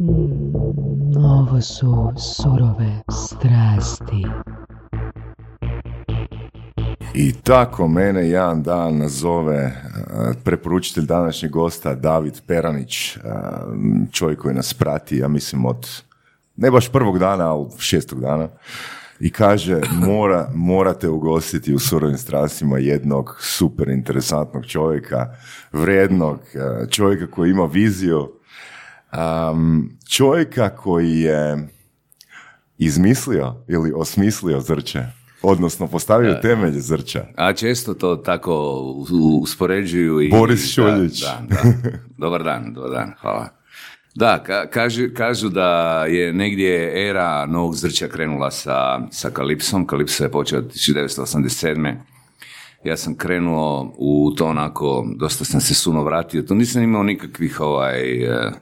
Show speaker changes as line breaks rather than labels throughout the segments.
Mm, ovo su surove strasti.
I tako mene jedan dan nazove e, preporučitelj današnjeg gosta David Peranić, e, čovjek koji nas prati, ja mislim od, ne baš prvog dana, ali šestog dana, i kaže mora, morate ugostiti u surovim strastima jednog super interesantnog čovjeka, vrijednog, e, čovjeka koji ima viziju, čovjeka koji je izmislio ili osmislio zrče odnosno postavio da. temelje zrča.
A često to tako uspoređuju i...
Boris Šuljić.
Da, da, Dobar dan, dobar dan, hvala. Da, kažu, kažu da je negdje era novog zrča krenula sa, sa Kalipsom. Kalipso je počeo 1987. Ja sam krenuo u to onako, dosta sam se suno vratio. To nisam imao nikakvih ovaj, eh,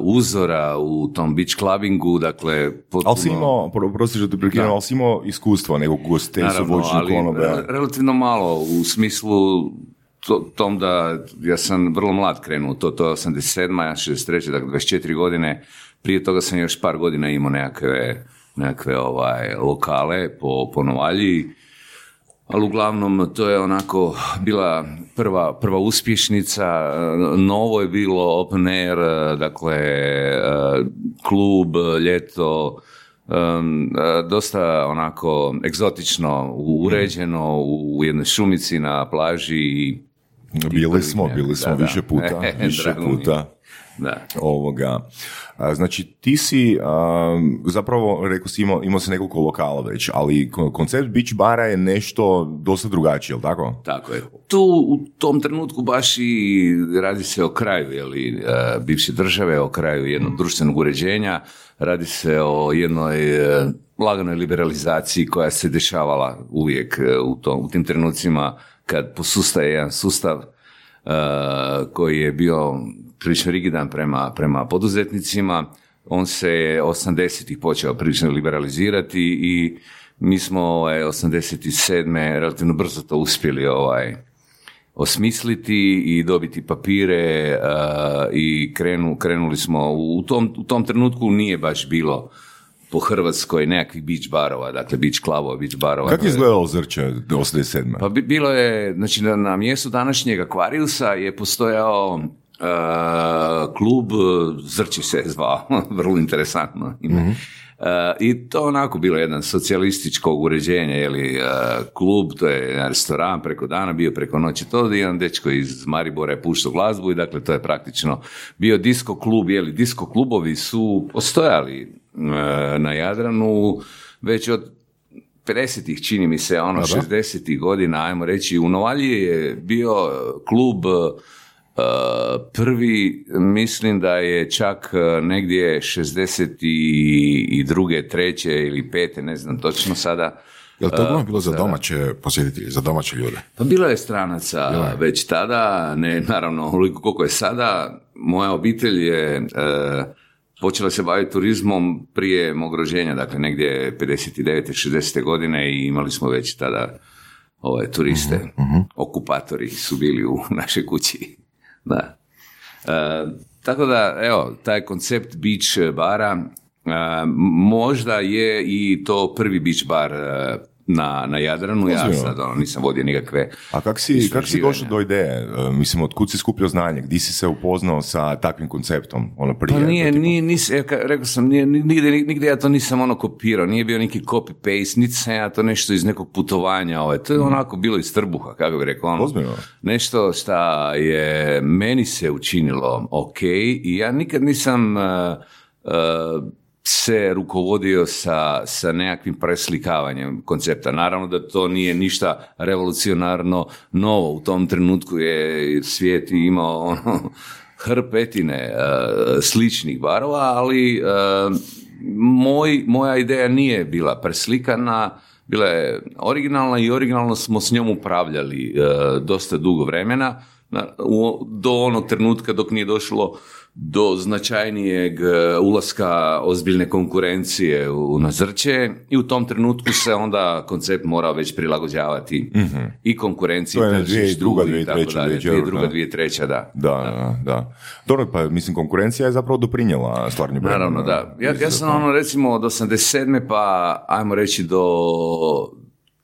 uzora u tom beach clubbingu, dakle... Potpuno...
Ali si imao, prosti što te ali si imao iskustvo nekog gostesa, voćnog konobe?
relativno malo, u smislu to, tom da ja sam vrlo mlad krenuo, to, to je 87. ja 63. dakle 24 godine, prije toga sam još par godina imao nekakve, nekakve ovaj, lokale po, po Novalji, ali uglavnom to je onako bila prva, prva uspješnica, novo je bilo open air, dakle klub, ljeto, dosta onako egzotično uređeno u jednoj šumici na plaži.
Bili smo, bili smo više puta, više puta.
Da.
Ovoga. Znači, ti si, zapravo, rekao si, imao, imao se nekoliko lokala već, ali koncept beach bara je nešto dosta drugačije, jel tako?
Tako je. Tu u tom trenutku baš i radi se o kraju, jeli, bivše države, o kraju jednog društvenog uređenja, radi se o jednoj e, laganoj liberalizaciji koja se dešavala uvijek e, u, tom, u tim trenucima kad posustaje jedan sustav koji je bio prilično rigidan prema, prema poduzetnicima. On se je 80-ih počeo prilično liberalizirati i mi smo ovaj, 87. relativno brzo to uspjeli ovaj, osmisliti i dobiti papire i krenu, krenuli smo u tom, u tom trenutku nije baš bilo po Hrvatskoj nekakvih beach barova, dakle beach klubova, beach barova.
Kako je izgledalo Zrče 87.
Pa bilo je, znači na, na mjestu današnjeg akvariusa je postojao Uh, klub Zrči se zvao, vrlo interesantno ime. mm I to onako bilo jedan socijalističko uređenje, jeli, uh, klub, to je jedan restoran preko dana, bio preko noći to, jedan dečko iz Maribora je puštao glazbu i dakle to je praktično bio disko klub, jeli, disko klubovi su postojali na Jadranu već od 50-ih čini mi se, ono, 60-ih godina, ajmo reći, u Novalji je bio klub Prvi, mislim da je čak e, negdje 62. treće ili pete, ne znam točno sada.
Je li to bilo za domaće posjetitelje, za domaće ljude?
Pa bilo je stranaca već tada, ne naravno ovoliko koliko je sada. Moja obitelj je e, počela se baviti turizmom prije mog rođenja, dakle negdje 59. 60. godine i imali smo već tada ove turiste, uh okupatori su bili u našoj kući. Da. E, tako da, evo, taj koncept beach bara e, možda je i to prvi beach bar e, na, na Jadranu, ja sad ono, nisam vodio nikakve
A kak si, kak si došao do ideje? E, mislim, od kud si skupio znanje? Gdje si se upoznao sa takvim konceptom? Ono prije,
pa nije, nije, nis, rekao sam, nije, nigde, nigde ja to nisam ono kopirao, nije bio neki copy-paste, niti sam ja to nešto iz nekog putovanja, ovaj. to je mhm. onako bilo iz trbuha, kako bi rekao. Ono, nešto šta je meni se učinilo ok i ja nikad nisam... Uh, uh, se rukovodio sa, sa nekakvim preslikavanjem koncepta. Naravno da to nije ništa revolucionarno novo. U tom trenutku je svijet imao ono, hrpetine uh, sličnih barova, ali uh, moj, moja ideja nije bila preslikana, bila je originalna i originalno smo s njom upravljali uh, dosta dugo vremena. na- u- do onog trenutka dok nije došlo do značajnijeg e, ulaska ozbiljne konkurencije u na zrće i u tom trenutku se onda koncept morao već prilagođavati i konkurenciji,
To je na 2002.,
i tako
2003.,
dalje. 2002.,
2004.,
2003., da.
Da, da, da. Dobro, pa mislim konkurencija je zapravo doprinjela stvarnju.
Naravno, da. Ja, ja sam ono recimo od 87. pa ajmo reći do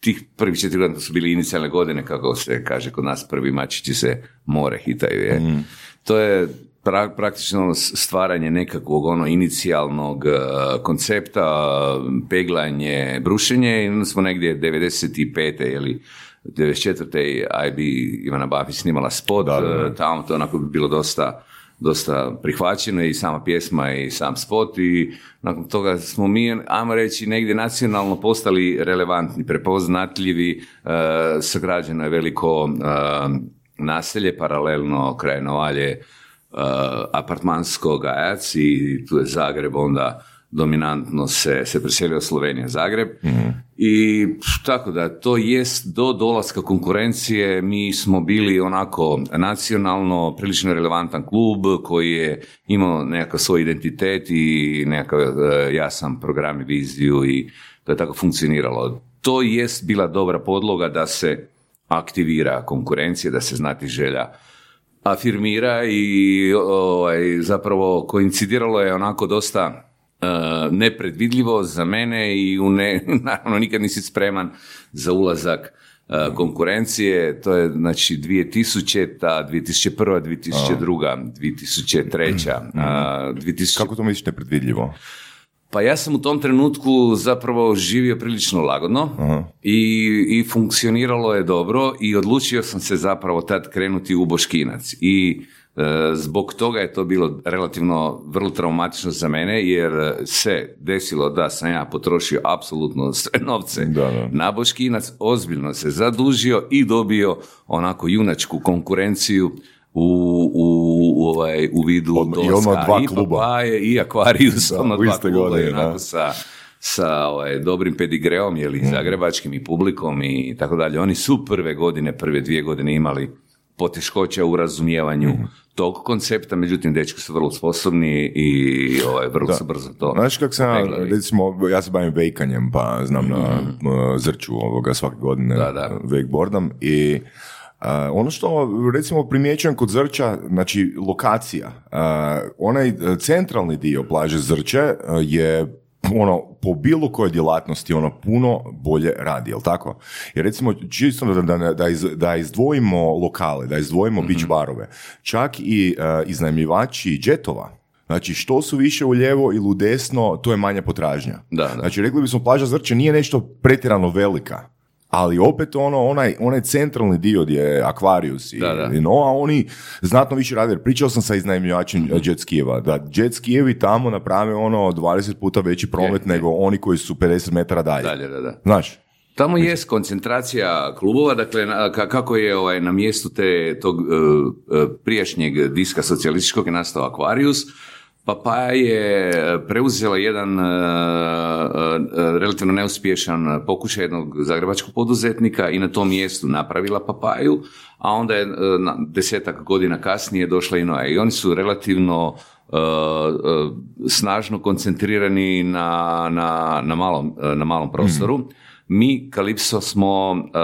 tih prvih četiri godina, su bili inicijalne godine, kako se kaže kod nas, prvi mačići se more hitaju. Je. To je pra- praktično stvaranje nekakvog ono inicijalnog eh, koncepta, peglanje, brušenje i onda smo negdje 95. ili 94. IB Ivana Babić snimala spot,
Da, da, da.
eh, tamo to onako bi bilo dosta dosta prihvaćeno i sama pjesma i sam spot i nakon toga smo mi, ajmo reći, negdje nacionalno postali relevantni, prepoznatljivi, e, sagrađeno je veliko e, naselje, paralelno kraj Novalje, e, apartmansko gajac i tu je Zagreb onda dominantno se, se preselio Slovenija Zagreb i pff, tako da to jest do dolaska konkurencije mi smo bili onako nacionalno prilično relevantan klub koji je imao nekakav svoj identitet i nekakav e, jasan program i viziju i to je tako funkcioniralo. To jest bila dobra podloga da se aktivira konkurencija, da se znati želja afirmira i ovaj, zapravo koincidiralo je onako dosta e, nepredvidljivo za mene i u ne, naravno nikad nisi spreman za ulazak e, konkurencije, to je znači 2000, 2001, 2002, 2003, a, 2000,
Kako to misliš nepredvidljivo?
pa ja sam u tom trenutku zapravo živio prilično lagodno i, i funkcioniralo je dobro i odlučio sam se zapravo tad krenuti u Boškinac. I zbog toga je to bilo relativno vrlo traumatično za mene jer se desilo da sam ja potrošio apsolutno sve novce
Da, da.
na Boškinac, ozbiljno se zadužio i dobio onako junačku konkurenciju u, u, u, ovaj, u vidu
Odmah- i
dolaska
odmah dva
i
kluba.
Papaje i Aquarius,
Da,
ono dva kluba
godine,
i onako
da.
sa, sa ovaj, dobrim pedigreom, je
Mm.
zagrebačkim i publikom i tako dalje. Oni su prve godine, prve dvije godine imali poteškoća u razumijevanju
Mm.
tog koncepta, međutim, dečki su vrlo sposobni i ovaj, vrlo su brzo to
Znaš kak sam,
peglali.
recimo, ja se bavim vejkanjem, pa znam na uh, zrču ovoga svake godine
Da, da.
wakeboardam i uh, ono što recimo primjećujem kod Zrča, znači lokacija, uh, onaj centralni dio plaže Zrče je ono, po bilo kojoj djelatnosti ono puno bolje radi, jel tako? Jer recimo, čisto da, da, da, iz- da izdvojimo lokale, da izdvojimo beach barove, čak i uh, iznajmljivači džetova, Znači, što su više u lijevo ili u desno, to je manja potražnja.
Da, da.
Znači, rekli bismo, plaža Zrče nije nešto pretjerano velika, ali opet ono, onaj, onaj centralni dio gdje je Aquarius i,
Da, da.
i no, a oni znatno više rade. Pričao sam sa iznajmljivačem
Mhm.
jet skijeva, da jet skijevi tamo naprave ono 20 puta veći promet
Je, je.
nego oni koji su 50 metara dalje.
dalje, da, da.
Znaš?
Tamo jest koncentracija klubova, dakle na- kako je ovaj, na mjestu te, tog e, prijašnjeg diska socijalističkog je nastao Aquarius, Papaja je preuzela jedan e, e, relativno neuspješan pokušaj jednog zagrebačkog poduzetnika i na tom mjestu napravila papaju, a onda je e, desetak godina kasnije došla i Noja. I oni su relativno e, e, snažno koncentrirani na, na, na, malom, e, na malom prostoru. Mi, Kalipso, smo e,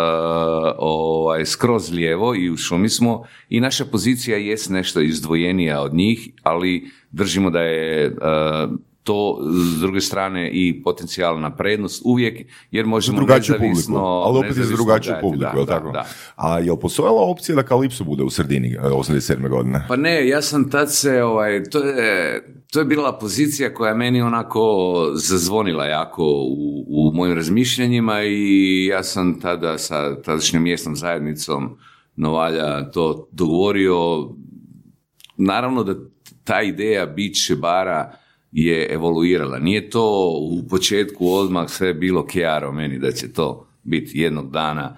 ovaj, skroz lijevo i u šumi smo i naša pozicija jest nešto izdvojenija od njih, ali držimo da je e, to s druge strane i potencijalna prednost uvijek, jer možemo
drugačiju publiku, ali opet je
nezavisno
drugačiju
gledati.
publiku,
Da, da,
tako?
da.
A je li postojala opcija da Kalipso bude u sredini e, 87. godine?
Pa ne, ja sam tad se, ovaj, to je, to je bila pozicija koja je meni onako zazvonila jako u, u mojim razmišljanjima i ja sam tada sa tadašnjom mjesnom zajednicom Novalja to dogovorio. Naravno da ta ideja biće bara je evoluirala. Nije to u početku odmah sve bilo kjaro meni da će to biti jednog dana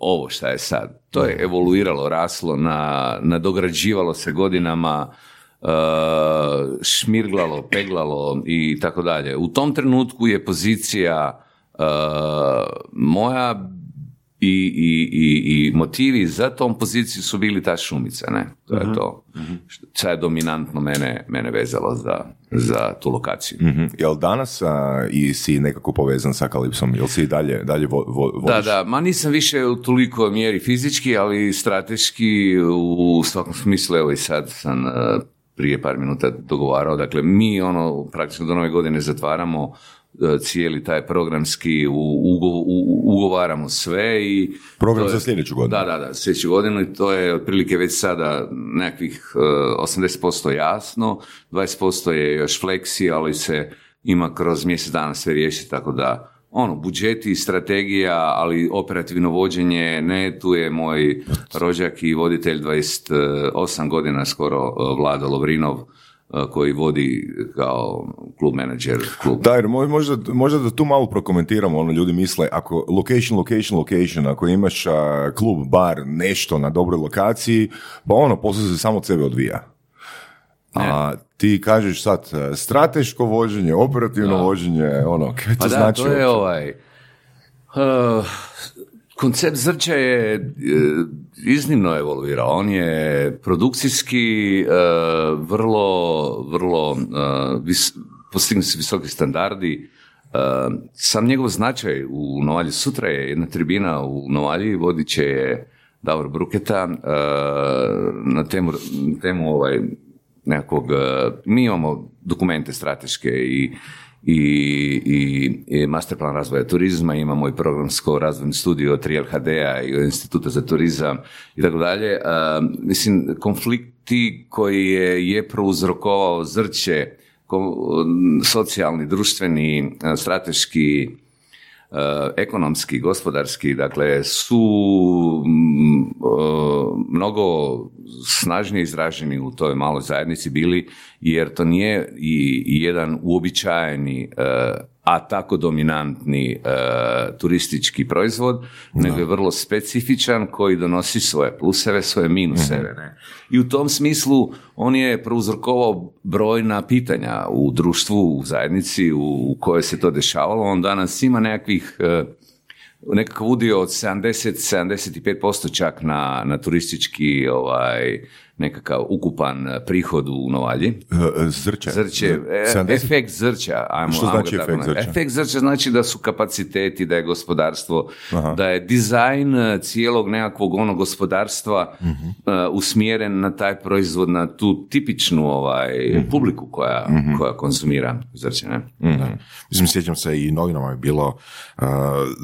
ovo šta je sad. To je evoluiralo, raslo, na, nadograđivalo se godinama, e, šmirglalo, peglalo i tako dalje. U tom trenutku je pozicija e, moja i, i, i, i motivi za tom poziciju su bili ta šumica, ne? To je to. Šta je dominantno mene, mene vezalo za, za tu lokaciju.
Mhm. Jel danas a, i si nekako povezan sa Kalipsom? Jel si i dalje, dalje vo, vo-
Da, da, ma nisam više u toliko mjeri fizički, ali strateški u svakom smislu, evo i sad sam e, prije par minuta dogovarao, dakle mi ono praktično do nove godine zatvaramo cijeli taj programski, u, ugo- u- ugovaramo sve i...
Program
je-
za sljedeću godinu.
Da, da, da, sljedeću godinu i to je otprilike već sada nekakvih e, 80% jasno, 20% je još fleksi, ali se ima kroz mjesec dana sve riješiti, tako da ono, budžeti, strategija, ali operativno vođenje, ne, tu je moj rođak i voditelj 28 godina skoro e, Vlado Lovrinov, e, koji vodi kao klub menadžer klub.
Da, jer mo- možda, možda da tu malo prokomentiramo, ono ljudi misle, ako location, location, location, ako imaš a, klub, bar, nešto na dobroj lokaciji, pa ono, posao se samo od sebe odvija. A ti kažeš sad, e, strateško vođenje, operativno vođenje, ono, kaj to
Pa da,
znači?
to je ovaj... uh, koncept Zrća je e, iznimno evoluirao. On je produkcijski e, vrlo, vrlo e, vis, postignuti su visoki standardi. Sam njegov značaj u Novalji sutra je jedna tribina u Novalji, vodit će je Davor Bruketa na temu, temu ovaj, nekakvog, mi imamo dokumente strateške i i, i, i master plan razvoja turizma, imamo i programsko razvojnu studiju od 3LHD-a i od Instituta za turizam i tako dalje. Mislim, konflikti koji je, je prouzrokovao zrće, socijalni, društveni, strateški, ekonomski, gospodarski, dakle, su mm, e, mnogo snažnije izraženi u toj maloj zajednici bili, jer to nije i, jedan uobičajeni, e, a tako dominantni e, turistički proizvod, nego je vrlo specifičan koji donosi svoje pluseve, svoje minuseve. Ne? I u tom smislu on je prouzrokovao brojna pitanja u društvu, u zajednici u, u kojoj se to dešavalo. On danas ima nekakvih e, nekakav udio od 70-75% čak na, na turistički ovaj, nekakav ukupan eh, prihod u Novalji.
E, e, Zrće.
Zrće, e,
70?
efekt zrća. Ajmo,
Što
ajmo
znači efekt zrća?
Efekt zrća znači da su kapaciteti, da je gospodarstvo, da je dizajn cijelog nekakvog onog gospodarstva
Mhm.
e, usmjeren na taj proizvod, na tu tipičnu ovaj,
Mhm.
publiku koja, koja konzumira zrće. Ne?
Mislim, sjećam se i novinama je bilo uh,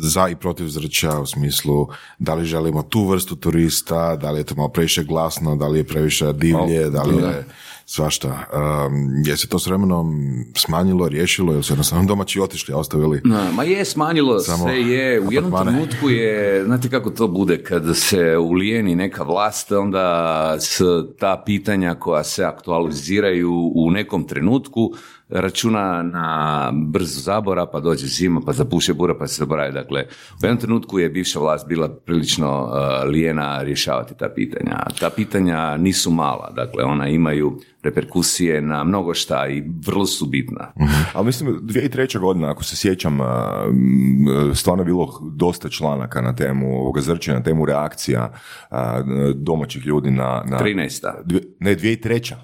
za i protiv zrća u smislu da li želimo tu vrstu turista, da li je to malo previše glasno, da li je previše divlje, da li je svašta. Um, je se to s vremenom smanjilo, riješilo ili su jednostavno domaći otišli, ostavili?
No, ma je, smanjilo
Samo
se je. U jednom trenutku je, znate kako to bude, kad se ulijeni neka vlast, onda s ta pitanja koja se aktualiziraju u nekom trenutku računa na brzo zabora, pa dođe zima, pa zapuše bura, pa se zaboravi. Dakle, u jednom trenutku je bivša vlast bila prilično uh, lijena rješavati ta pitanja. Ta pitanja nisu mala, dakle, ona imaju reperkusije na mnogo šta i vrlo su bitna.
Ali mislim, 2003. godina, ako se sjećam, m, stvarno je bilo dosta članaka na temu ovoga zrća, na temu reakcija a, domaćih ljudi na... na
13.
Dvije- ne, 2003.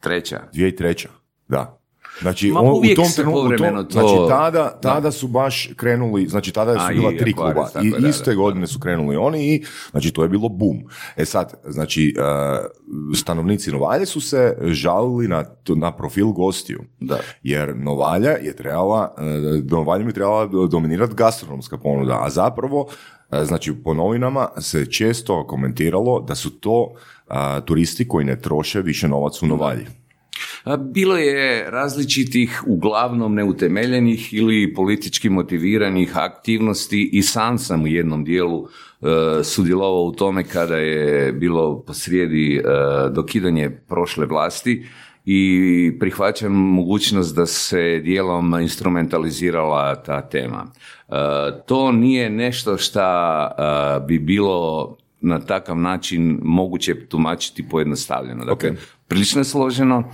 Treća.
2003. Da. Znači,
Ma,
on- u tom trenutku,
to-
znači tada, tada su baš krenuli, znači tada su
A,
bila
i
tri
Aquarius,
kluba i
da,
iste
da.
godine su krenuli oni i znači to je bilo bum. E sad, znači uh, stanovnici Novalje su se žalili na, na profil gostiju.
Da.
Jer Novalja je trebala, uh, Novaljom je trebala dominirati gastronomska ponuda, a zapravo uh, znači po novinama se često komentiralo da su to uh, turisti koji ne troše više novac u Novalji.
Bilo je različitih, uglavnom neutemeljenih ili politički motiviranih aktivnosti i sam sam u jednom dijelu e, sudjelovao u tome kada je bilo posrijedi e, dokidanje prošle vlasti i prihvaćam mogućnost da se dijelom instrumentalizirala ta tema. E, to nije nešto šta e, bi bilo na takav način moguće tumačiti pojednostavljeno. Dakle, prilično je složeno,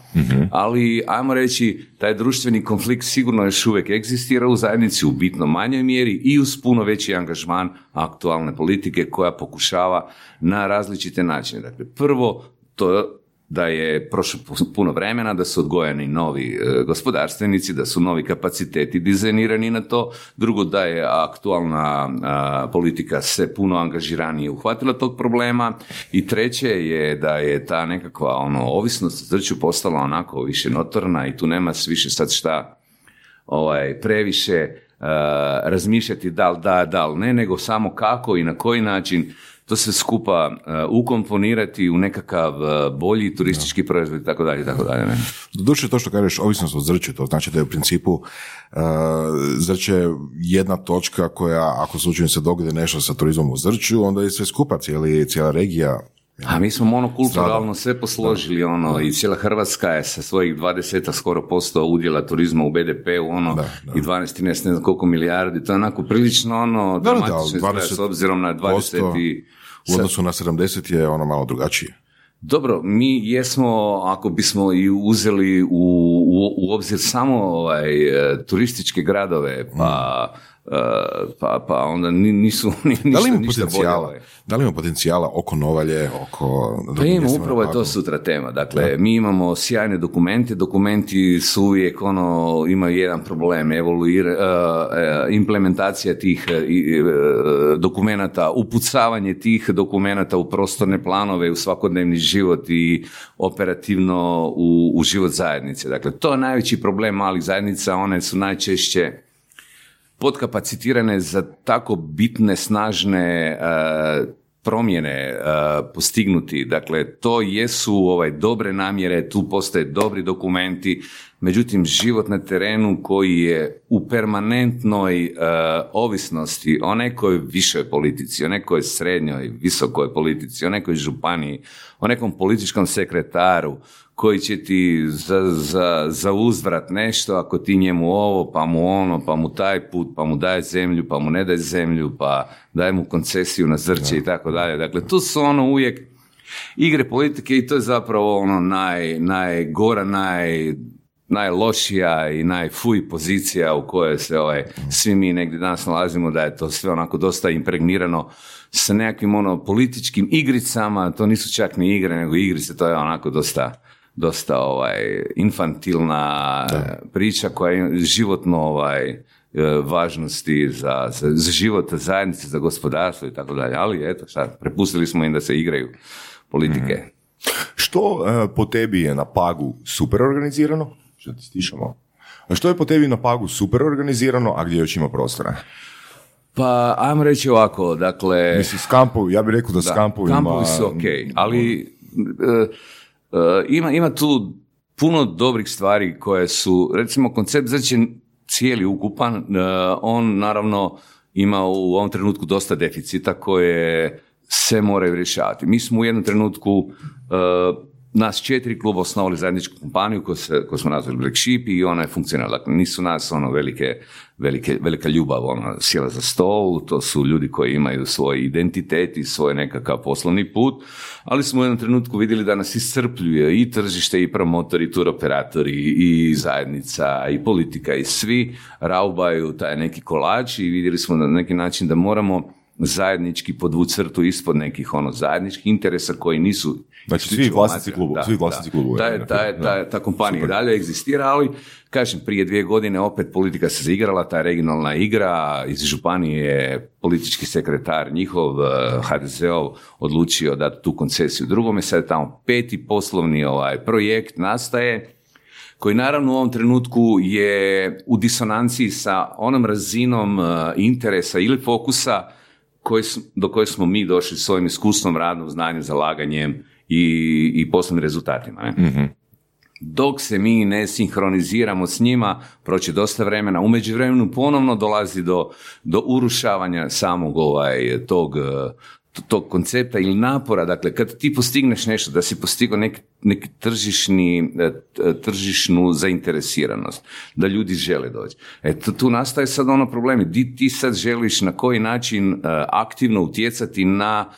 ali ajmo reći, taj društveni konflikt sigurno još uvijek egzistira u zajednici u bitno manjoj mjeri i uz puno veći angažman aktualne politike koja pokušava na različite načine. Dakle, prvo, to da je prošlo puno vremena, da su odgojeni novi e, gospodarstvenici, da su novi kapaciteti dizajnirani na to. Drugo, da je aktualna politika se puno angažiranije uhvatila tog problema. I treće je da je ta nekakva ono, ovisnost zrću postala onako više notorna i tu nema više sad šta ovaj, previše razmišljati da li da, da li ne, nego samo kako i na koji način to se skupa uh, ukomponirati u nekakav uh, bolji turistički proizvod i tako dalje, tako dalje.
Doduše to što kažeš, ovisnost o zrću, to znači da je u principu uh, zrće jedna točka koja, ako slučajno se dogodi nešto sa turizmom u zrću, onda je sve skupa, cijeli, cijela regija
a mi smo monokulturalno sve posložili, ono, i cijela Hrvatska je sa svojih 20 skoro posto udjela turizma u BDP-u, ono, i 12, ne znam koliko milijardi, to je onako prilično, ono, dramatično s obzirom na 20 i
u odnosu na 70 je ono malo drugačije.
Dobro, mi jesmo, ako bismo i uzeli u, u, u obzir samo ovaj, e, turističke gradove, pa mm pa, pa onda nisu ništa, da li ima potencijala, bolje.
Da li ima potencijala oko Novalje, oko...
Pa ima, upravo je to sutra tema. Dakle, mi imamo sjajne dokumente, dokumenti su uvijek ono, imaju jedan problem, evoluira, uh, implementacija tih uh, dokumenata, upucavanje tih dokumenata u prostorne planove, u svakodnevni život i operativno u, u život zajednice. Dakle, to je najveći problem malih zajednica, one su najčešće podkapacitirane za tako bitne, snažne e, promjene e, postignuti. Dakle, to jesu ovaj, dobre namjere, tu postoje dobri dokumenti, međutim, život na terenu koji je u permanentnoj uh, ovisnosti o nekoj višoj politici, o nekoj srednjoj, visokoj politici, o nekoj županiji, o nekom političkom sekretaru, koji će ti za, za, za uzvrat nešto, ako ti njemu ovo, pa mu ono, pa mu taj put, pa mu daje zemlju, pa mu ne daje zemlju, pa daje mu koncesiju na zrće i tako dalje. Dakle, tu su ono uvijek igre politike i to je zapravo ono naj, najgora, naj, najlošija i najfuj pozicija u kojoj se ovaj, svi mi negdje danas nalazimo, da je to sve onako dosta impregnirano sa nekakvim ono političkim igricama, to nisu čak ni igre, nego igrice, to je onako dosta dosta ovaj, infantilna priča koja je životno ovaj, e, važnosti za, za, za život zajednice, za gospodarstvo i tako dalje. Ali eto šta, prepustili smo im da se igraju politike. Mhm.
Što e, po tebi je na pagu super organizirano? Što ti stišamo? Što je po tebi na pagu super organizirano, a gdje još ima prostora?
Pa, ajmo reći ovako, dakle...
Mislim, skampovi, ja bih rekao da, da skampovi
Kampovi su ok, ali... E, E, ima, ima tu puno dobrih stvari koje su, recimo koncept zrće cijeli ukupan, e, on naravno ima u ovom trenutku dosta deficita koje se moraju rješavati. Mi smo u jednom trenutku e, nas četiri kluba osnovali zajedničku kompaniju koju, se, koju smo nazvali Black Sheep i ona je funkcionalna. Dakle, nisu nas ono velike, velike, velika ljubav ono, sjela za stol, to su ljudi koji imaju svoj identitet i svoj nekakav poslovni put, ali smo u jednom trenutku vidjeli da nas iscrpljuje i tržište i promotori, i turoperatori i zajednica i politika i svi raubaju taj neki kolač i vidjeli smo na neki način da moramo zajednički podvući crtu ispod nekih ono zajedničkih interesa koji nisu
Znači svi vlasnici klubova, svi vlasnici klubova.
Ta, ta, ta, ta kompanija dalje egzistira, ali kažem, prije dvije godine opet politika se zaigrala, ta regionalna igra, iz županije politički sekretar njihov, HDZ-ov, odlučio dati tu koncesiju drugome, sad je tamo peti poslovni ovaj projekt nastaje, koji naravno u ovom trenutku je u disonanciji sa onom razinom interesa ili fokusa koji, do koje smo mi došli svojim iskustvom, radnom, znanjem, zalaganjem i, i poslovnim rezultatima. Ne? mm Dok se mi ne sinhroniziramo s njima, proće dosta vremena. U međuvremenu ponovno dolazi do, do urušavanja samog ovaj, tog, tog koncepta ili napora. Dakle, kad ti postigneš nešto, da si postigao neki, neki tržišni, e, tržišnu zainteresiranost, da ljudi žele doći. Eto, tu nastaje sad ono problemi. Di ti sad želiš na koji način e, aktivno utjecati na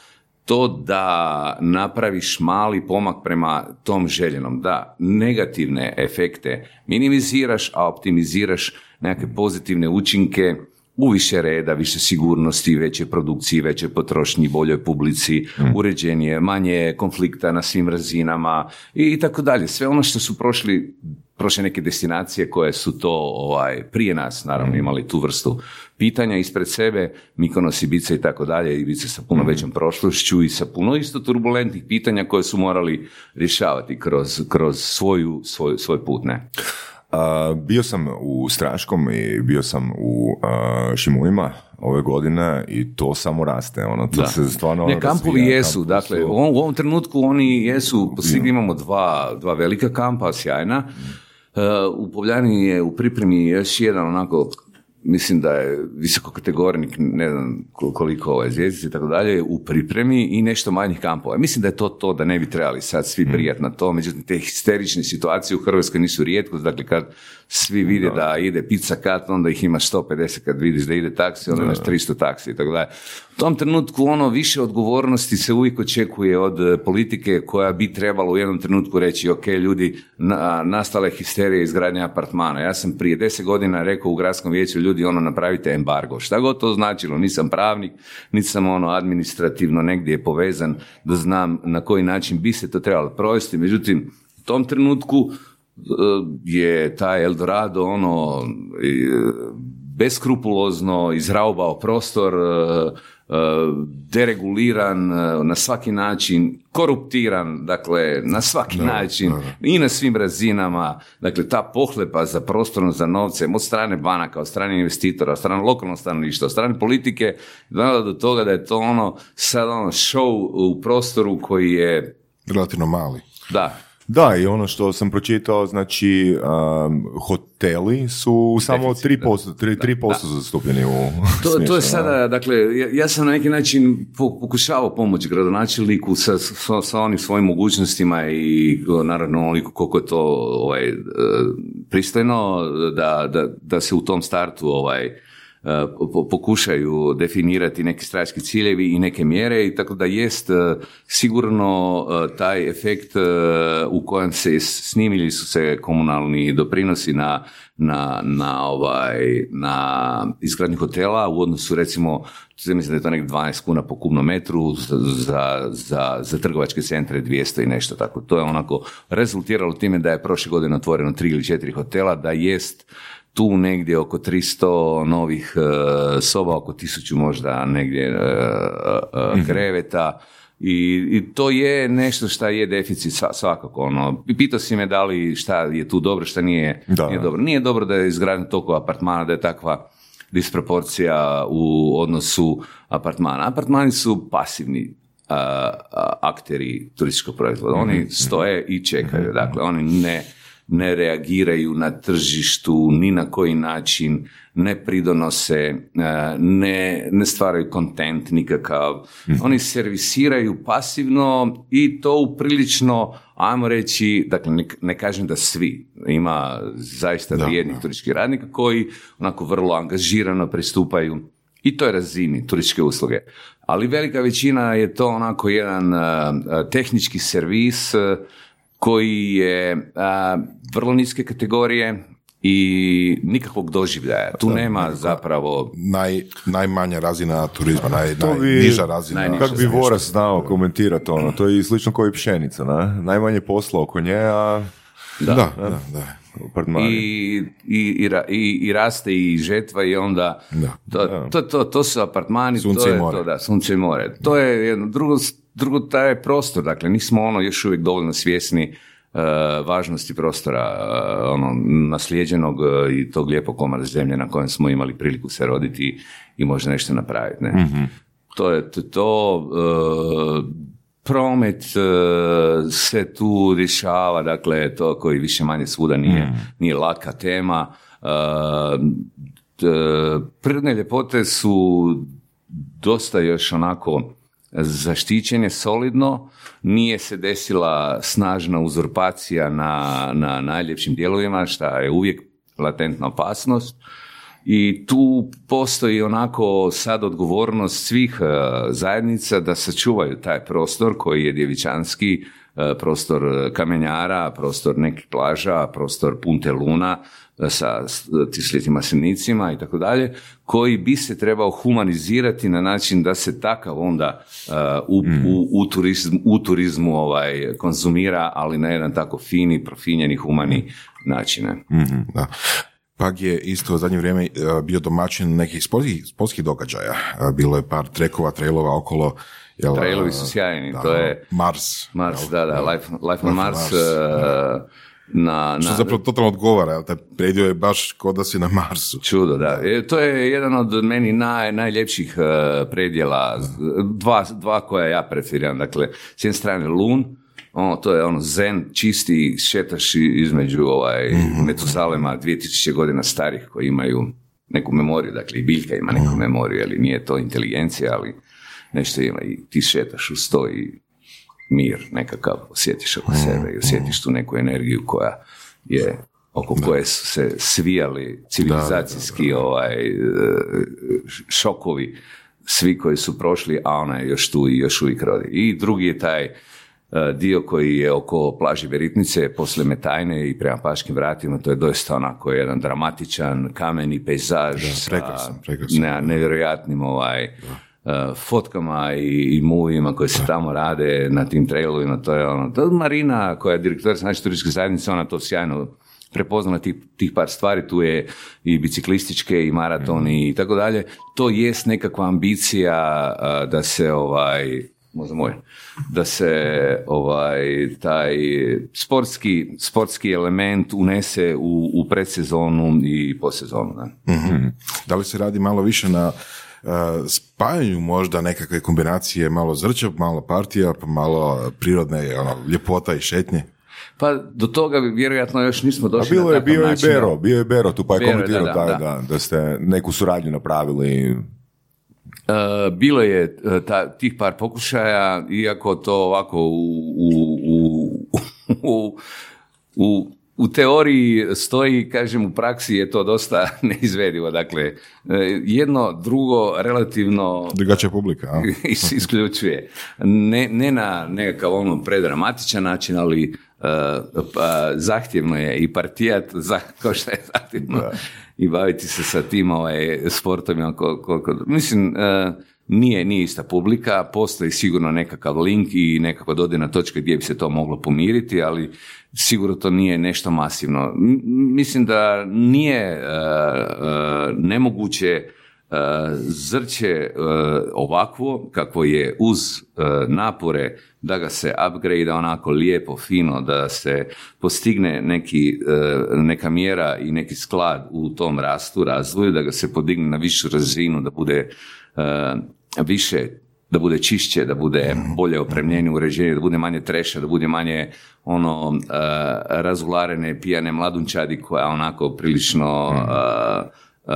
to da napraviš mali pomak prema tom željenom, da negativne efekte minimiziraš, a optimiziraš nekakve pozitivne učinke u više reda, više sigurnosti, veće produkcije, veće potrošnji, boljoj publici, uređenije, manje konflikta na svim razinama i tako dalje. Sve ono što su prošli prošle neke destinacije koje su to ovaj, prije nas naravno imali tu vrstu pitanja ispred sebe, Mikonos, Ibiza i tako dalje, Ibiza sa puno većom prošlošću i sa puno isto turbulentnih pitanja koje su morali rješavati kroz, kroz svoju, svoj, svoj put, ne?
A, bio sam u Straškom i bio sam u a, Šimunima ove godine i to samo raste. Ono, to
Da.
se stvarno
Ne, kampovi
razvija,
jesu,
kampovi
dakle,
su-
u ovom, u ovom trenutku oni jesu, svi imamo dva, dva velika kampa, sjajna. E, u Povljani je u pripremi još jedan onako, mislim da je visoko kategornik, ne znam ko- koliko ovaj zvijezdice i tako dalje, u pripremi i nešto manjih kampova. Mislim da je to to, da ne bi trebali sad svi prijati na to, međutim te histerične situacije u Hrvatskoj nisu rijetkost, dakle kad svi vide da ide pizza kat, onda ih ima 150, kad vidiš da ide taksi, onda imaš 300 taksi i tako dalje. U tom trenutku ono više odgovornosti se uvijek očekuje od e, politike koja bi trebala u jednom trenutku reći ok ljudi, na, nastala je histerija izgradnje apartmana. Ja sam prije deset godina rekao u gradskom vijeću ljudi ono napravite embargo. Šta god to značilo, nisam pravnik, niti sam ono administrativno negdje povezan da znam na koji način bi se to trebalo provesti. Međutim, u tom trenutku je taj Eldorado ono beskrupulozno izraubao prostor, e, e, dereguliran e, na svaki način, koruptiran, dakle, na svaki način i na svim razinama. Dakle, ta pohlepa za prostorom, za novcem od strane banaka, od strane investitora, od strane lokalnog stanovništva, od strane politike, dovela do toga da je to ono sad ono show u prostoru koji je,
Relativno mali.
da,
Da, i ono što sam pročitao, znači, um, hoteli su samo
Deficit,
3%, 3%, 3% su zastupljeni u
To, to je sada, dakle, ja, ja sam na neki način po- pokušavao pomoći gradonačelniku sa, sa, sa onim svojim mogućnostima i naravno onoliko koliko je to ovaj, e, pristojno da, da, da se u tom startu ovaj, pokušaju definirati neki strateški ciljevi i neke mjere i tako da jest e, sigurno e, taj efekt e, u kojem se snimili su se komunalni doprinosi na, na, na, ovaj, na izgradnju hotela u odnosu recimo mislim da je to nek 12 kuna po kubnom metru za, za, za trgovačke centre 200 i nešto tako. To je onako rezultiralo time da je prošle godine otvoreno tri ili četiri hotela, da jest tu negdje oko 300 novih e, soba, oko 1000 možda negdje e, e, e, kreveta. I, I to je nešto šta je deficit sva- svakako. Ono. Pitao si me da li šta je tu dobro, šta nije,
Da.
nije dobro. Nije dobro da je izgrađen toliko apartmana, da je takva disproporcija u odnosu apartmana. Apartmani su pasivni a, a, akteri turističkog proizvoda. Oni stoje i čekaju. Dakle, oni ne, ne reagiraju na tržištu ni na koji način, ne pridonose, a, ne, ne stvaraju kontent nikakav. Oni servisiraju pasivno i to u prilično, ajmo reći, dakle ne, ne kažem da svi, ima zaista vrijednih turističkih radnika koji onako vrlo angažirano pristupaju i toj razini turističke usluge. Ali velika većina je to onako jedan a, tehnički servis a, koji je a, vrlo niske kategorije i nikakvog doživljaja. Tu nema zapravo
Naj, najmanja razina turizma, naj,
To bi-
najniža razina.
najniža.
Kako bi Voras znao komentirati ono, to je slično kao i pšenica, na? najmanje posla oko nje, a
Da, da, da.
apartmani.
i, i, i, ra- i, i raste i žetva i onda
Da.
to, to, to, to su apartmani,
Sunce
to
i
je
more.
to, da, sunce i more. To je jedno, drugo, drugo taj prostor, dakle nismo ono još uvijek dovoljno svjesni e, važnosti prostora e, ono naslijeđenog e, i tog lijepog komada zemlje na kojem smo imali priliku se roditi i možda nešto napraviti. Ne? To je to, to promet se tu rješava, dakle to koji više manje svuda nije, nije laka tema. Prirodne ljepote su dosta još onako zaštićene solidno, nije se desila snažna uzurpacija na, na najljepšim dijelovima, šta je uvijek latentna opasnost. i tu postoji onako sad odgovornost svih e, zajednica da sačuvaju taj prostor koji je djevičanski, e, prostor kamenjara, prostor nekih plaža, prostor punte luna sa tislitim maslinicima i tako dalje, koji bi se trebao humanizirati na način da se takav onda u, u, u, turizmu, u turizmu ovaj, konzumira, ali na jedan tako fini, profinjeni, humani način.
Mhm, da. Pag je isto u zadnje vrijeme e, bio domaćin nekih sportskih, sportskih događaja. E, Bilo je par trekova, trailova okolo. Jel,
Trailovi su sjajni,
da,
to je
Mars.
Mars,
jel?
da, da, Life, Life on
Life on
Mars,
Mars,
e, na,
Što
na,
zapravo totalno odgovara, taj predio je baš kod da si na Marsu.
Čudo, da. E, to je jedan od meni naj, najljepših e, predjela, dva, dva koja ja preferiram. Dakle, s jedne strane Lun, ono, to je ono zen, čisti, šetaš između ovaj, Metuzalema 2000 godina starih koji imaju neku memoriju, dakle i biljka ima neku memoriju, ali nije to inteligencija, ali nešto ima i ti šetaš uz to i mir nekakav osjetiš oko sebe i osjetiš tu neku energiju koja je oko koje su se svijali civilizacijski ovaj e, šokovi svi koji su prošli, a ona je još tu i još uvijek rodi. I drugi je taj e, dio koji je oko plaži Veritnice, poslije Metajne i prema Paškim vratima, to je doista onako jedan dramatičan kameni pejzaž sa
prekrasan, prekrasan.
ne- nevjerojatnim ovaj, e, fotkama i, i movijima koje se tamo rade na tim trailovima, to je ono, to je Marina koja je direktorica naše turističke zajednice, ona to sjajno prepoznala tih, tih par stvari, tu je i biciklističke i maratoni i tako dalje. To jest nekakva ambicija a, da se ovaj, možda moj, da se ovaj taj sportski, sportski element unese u, u predsezonu i posezonu. Da.
Mhm. Da li se radi malo više na uh, spajanju možda nekakve kombinacije, malo zrća, malo partija, pa malo prirodne ono, ljepota i šetnje?
Pa do toga vjerojatno još nismo
A
došli
bilo
na
je
takav
bio
način.
Bero, bio je Bero tu pa je
Bero,
komentirao
da,
da,
da,
da, ste neku suradnju napravili.
E, bilo je e, ta, tih par pokušaja, iako to ovako u, u, u, u, u, teoriji stoji, kažem, u praksi je to dosta neizvedivo. Dakle, e, jedno, drugo, relativno
Drugačija publika, a?
is- isključuje. Ne, ne na nekakav ono predramatičan način, ali uh, pa, zahtjevno je i partijat, za, kao što je zahtjevno, i baviti se sa tim ovaj, sportom. koliko- mislim, uh, nije, nije ista publika, postoji sigurno nekakav link i nekakva dodirna točka gdje bi se to moglo pomiriti, ali sigurno to nije nešto masivno. M- mislim da nije uh, uh, nemoguće Uh, zrće ovakvo kakvo je uz napore da ga se upgrade onako lijepo, fino, da se postigne neki, neka mjera i neki sklad u tom rastu, razvoju, da ga se podigne na višu razinu, da bude više da bude čišće, da bude bolje opremljenje, uređenje, da bude manje treša, da bude manje ono uh, razularene pijane mladunčadi koja onako prilično uh, uh,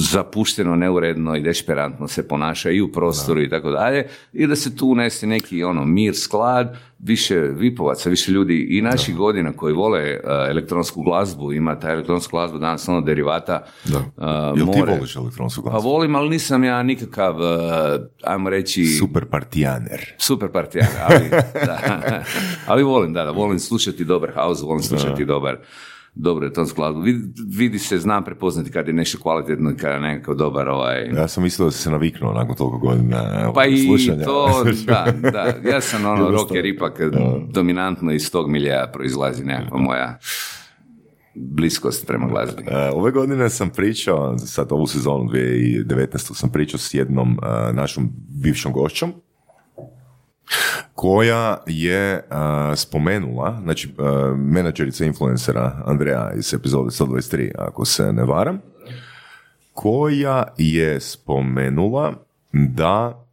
zapušteno, neuredno i dešperantno se ponaša i u prostoru i tako dalje i da se tu unese neki ono mir, sklad, više vipovaca, više ljudi i naših godina koji vole uh, elektronsku glazbu, ima ta elektronsku glazbu danas ono derivata
Da.
uh,
Jel ti
more.
voliš elektronsku
Pa
glazbu?
volim, ali nisam ja nikakav, uh, ajmo reći...
Super partijaner.
Super partijan, ali, da. ali volim, da, da, volim slušati dobar house, volim slušati dobar dobro je tonsku glazbu. Vidi, vidi se, znam prepoznati kad je nešto kvalitetno, kad je nekakav dobar ovaj...
Ja sam mislio da si se naviknuo nakon toliko godina evo,
Pa i
slušanja.
to, da, da, ja sam ono, rocker ipak dominantno iz tog miljeja proizlazi nekakva moja bliskost prema glazbi.
E, Ove godine sam pričao, sad ovu sezonu 2019. sam pričao s jednom našom bivšom gošćom, koja je e, spomenula, znači e, menadžerica influencera Andreja iz epizode 123, ako se ne varam, koja je spomenula da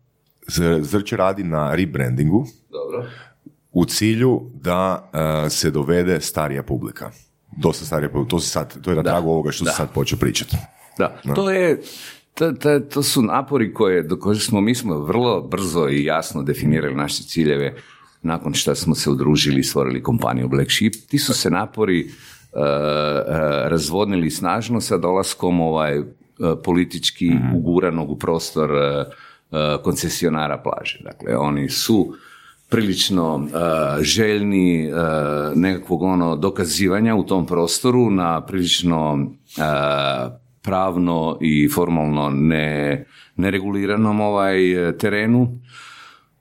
Z- Zrće radi na rebrandingu
Dobro.
u cilju da e, se dovede starija publika. Dosta starija publika, to, se sad, to je na
Da.
tragu ovoga što
Da.
se sad počeo pričati.
Da, to je, to, su napori koje, do kojih smo, mi smo vrlo brzo i jasno definirali naše ciljeve nakon što smo se udružili i stvorili kompaniju Black Sheep. Ti su se napori razvodnili snažno sa dolaskom ovaj politički uguranog u prostor koncesionara plaže. Dakle, oni su prilično željni nekakvog ono dokazivanja u tom prostoru na prilično pravno i formalno ne, nereguliranom ovaj terenu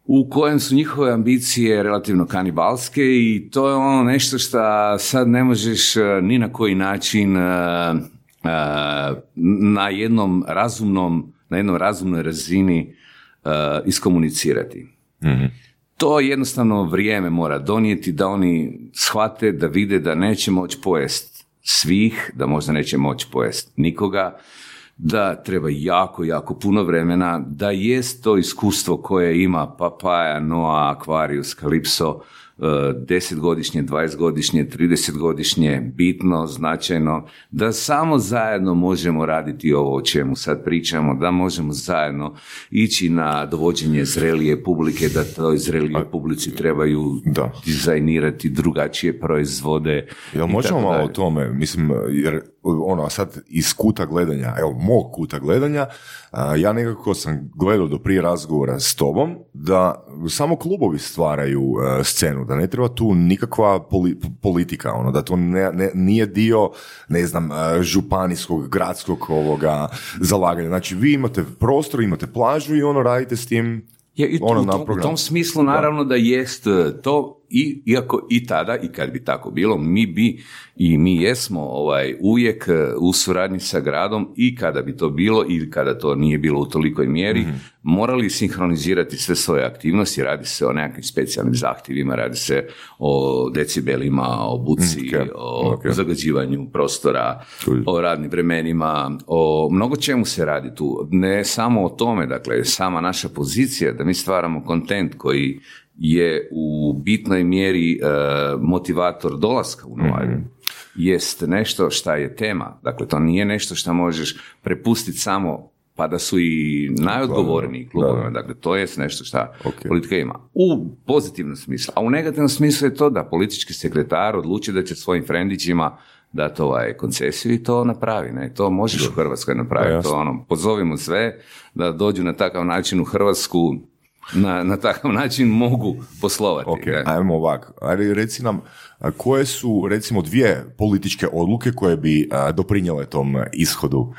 u kojem su njihove ambicije relativno kanibalske i to je ono nešto što sad ne možeš e, ni na koji način e, e, na jednom razumnom, na jednom razumnoj razini iskomunicirati. mm To jednostavno vrijeme mora donijeti da oni shvate, da vide da neće moći pojest svih, da možda neće moći pojest nikoga, da treba jako, jako puno vremena, da jest to iskustvo koje ima Papaja, Noa, Aquarius, Calypso, 10 godišnje, 20 godišnje, 30 godišnje, bitno, značajno, da samo zajedno možemo raditi ovo o čemu sad pričamo, da možemo zajedno ići na dovođenje zrelije publike, da toj zrelije publici trebaju da. dizajnirati drugačije proizvode.
Jel možemo malo o tome, mislim, jer ono, sad iz kuta gledanja, evo, mog kuta gledanja, ja nekako sam gledao do prije razgovora s tobom da samo klubovi stvaraju e, scenu, da ne treba tu nikakva politika, ono, da to ne, nije dio, ne znam, e, županijskog, gradskog ovoga zalaganja. Znači, vi imate prostor, imate plažu i ono radite s tim
ja, i ono u, tom, u tom smislu naravno da jest e, to i, iako i tada, i kad bi tako bilo, mi bi i mi jesmo ovaj, uvijek e, u suradnji sa gradom i kada bi to bilo i kada to nije bilo u tolikoj mjeri, mhm. morali sinhronizirati sve svoje aktivnosti, radi se o nekakvim specijalnim zahtjevima, radi se o decibelima, o buci, mhm, o zagađivanju prostora, o radnim vremenima, o mnogo čemu se radi tu. Ne samo o tome, dakle, sama naša pozicija da mi stvaramo kontent koji je u bitnoj mjeri e, motivator dolaska u Novaju. mm Jest nešto šta je tema. Dakle, to nije nešto što možeš prepustiti samo pa da su i najodgovorniji klubovima. Dakle, to je nešto što politika ima. U pozitivnom smislu. A u negativnom smislu je to da politički sekretar odluči da će svojim frendićima dati ovaj koncesiju i to napravi. Ne? To možeš u Hrvatskoj napraviti. To ono, pozovimo sve da dođu na takav način u Hrvatsku na, na takav način mogu poslovati.
Ok, ajmo ovako. Ajde, reci nam, koje su recimo dvije političke odluke koje bi doprinjele tom ishodu?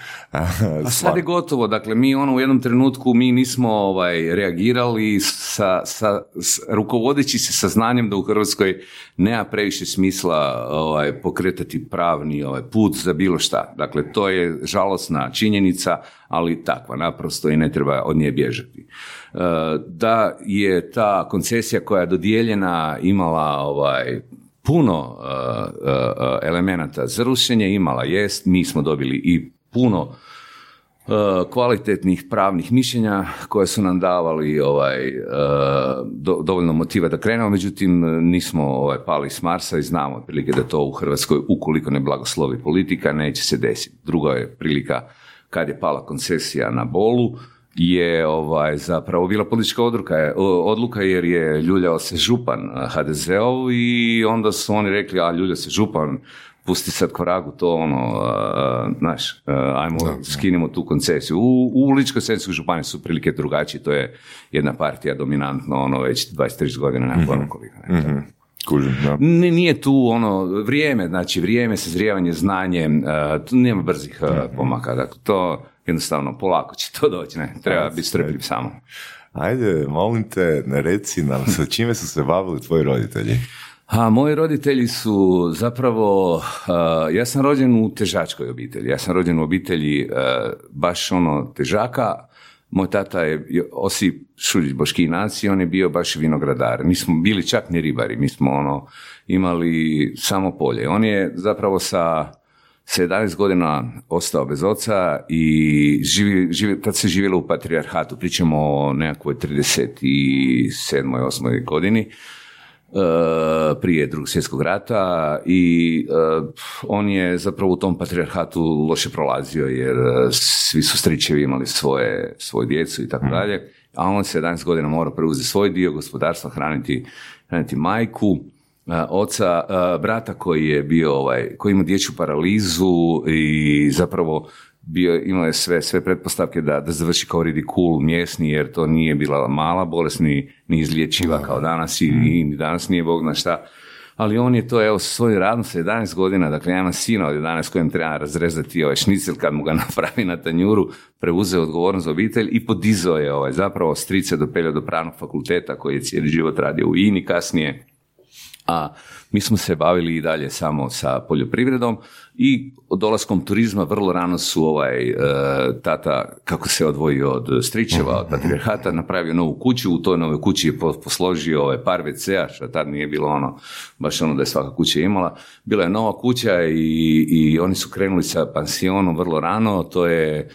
Pa sad je gotovo, dakle mi ono u jednom trenutku mi nismo ovaj, reagirali sa, sa, rukovodeći se saznanjem da u Hrvatskoj nema previše smisla ovaj, pokretati pravni ovaj, put za bilo šta. Dakle, to je žalosna činjenica, ali takva naprosto i ne treba od nje bježati. Da je ta koncesija koja je dodijeljena imala ovaj, puno e, e, elemenata za rušenje, imala jest, mi smo dobili i puno kvalitetnih pravnih mišljenja koje su nam davali ovaj, dovoljno motiva da krenemo, međutim nismo ovaj, pali s Marsa i znamo otprilike da to u Hrvatskoj ukoliko ne blagoslovi politika neće se desiti. Druga je prilika kad je pala koncesija na Bolu, je ovaj, zapravo bila politička odluka, odluka jer je ljuljao se župan HDZ-ov i onda su oni rekli, a ljulja se župan, pusti sad koragu to ono, znaš, ajmo, skinimo tu koncesiju. U, u ličko županiji su prilike drugačije, to je jedna partija dominantno, ono, već 23 godina, mm-hmm. koliko. Ne, mm Nije tu ono vrijeme, znači vrijeme, sazrijevanje, znanje, uh, tu nema brzih uh, pomaka. Dakle, to jednostavno polako će to doći, ne? Treba biti strpljiv samo.
Ajde, molim te, ne reci nam, sa čime su se bavili tvoji roditelji?
A moji roditelji su zapravo, ja sam rođen u težačkoj obitelji, ja sam rođen u obitelji baš ono težaka, moj tata je Osip Šuljić Boškinac i on je bio baš vinogradar. Mi smo bili čak ni ribari, mi smo ono imali samo polje. On je zapravo sa 17 godina ostao bez oca i živi, živi, tad se živjelo u patrijarhatu, pričamo o nekakvoj 37. 8. godini E, prije drugog svjetskog rata i e, on je zapravo u tom patrijarhatu loše prolazio jer e, svi su stričevi imali svoje, svoju djecu i tako mhm. dalje, a on se 11 godina morao preuzeti svoj dio gospodarstva, hraniti, hraniti majku oca, brata koji je bio, ovaj, koji ima dječju paralizu i zapravo bio, imao je sve, sve pretpostavke da, da završi kao ridikul mjesni, jer to nije bila mala bolest, ni, ni izliječiva kao danas i, i danas nije Bog zna šta. Ali on je to, evo, sa svojim radom sa 11 godina, dakle, ja imam sina od 11 kojem treba razrezati ovaj šnicel kad mu ga napravi na tanjuru, preuzeo odgovornost za obitelj i podizao je ovaj, zapravo strice dopelio do pravnog fakulteta koji je cijeli život radio u INI kasnije, a mi smo se bavili i dalje samo sa poljoprivredom i dolaskom turizma vrlo rano su ovaj e, tata, kako se odvojio od stričeva, od patriarhata, napravio novu kuću, u toj novoj kući je po- posložio ovaj par WC-a, što tad nije bilo ono, baš ono da je svaka kuća imala. Bila je nova kuća i, i oni su krenuli sa pansionom vrlo rano, to je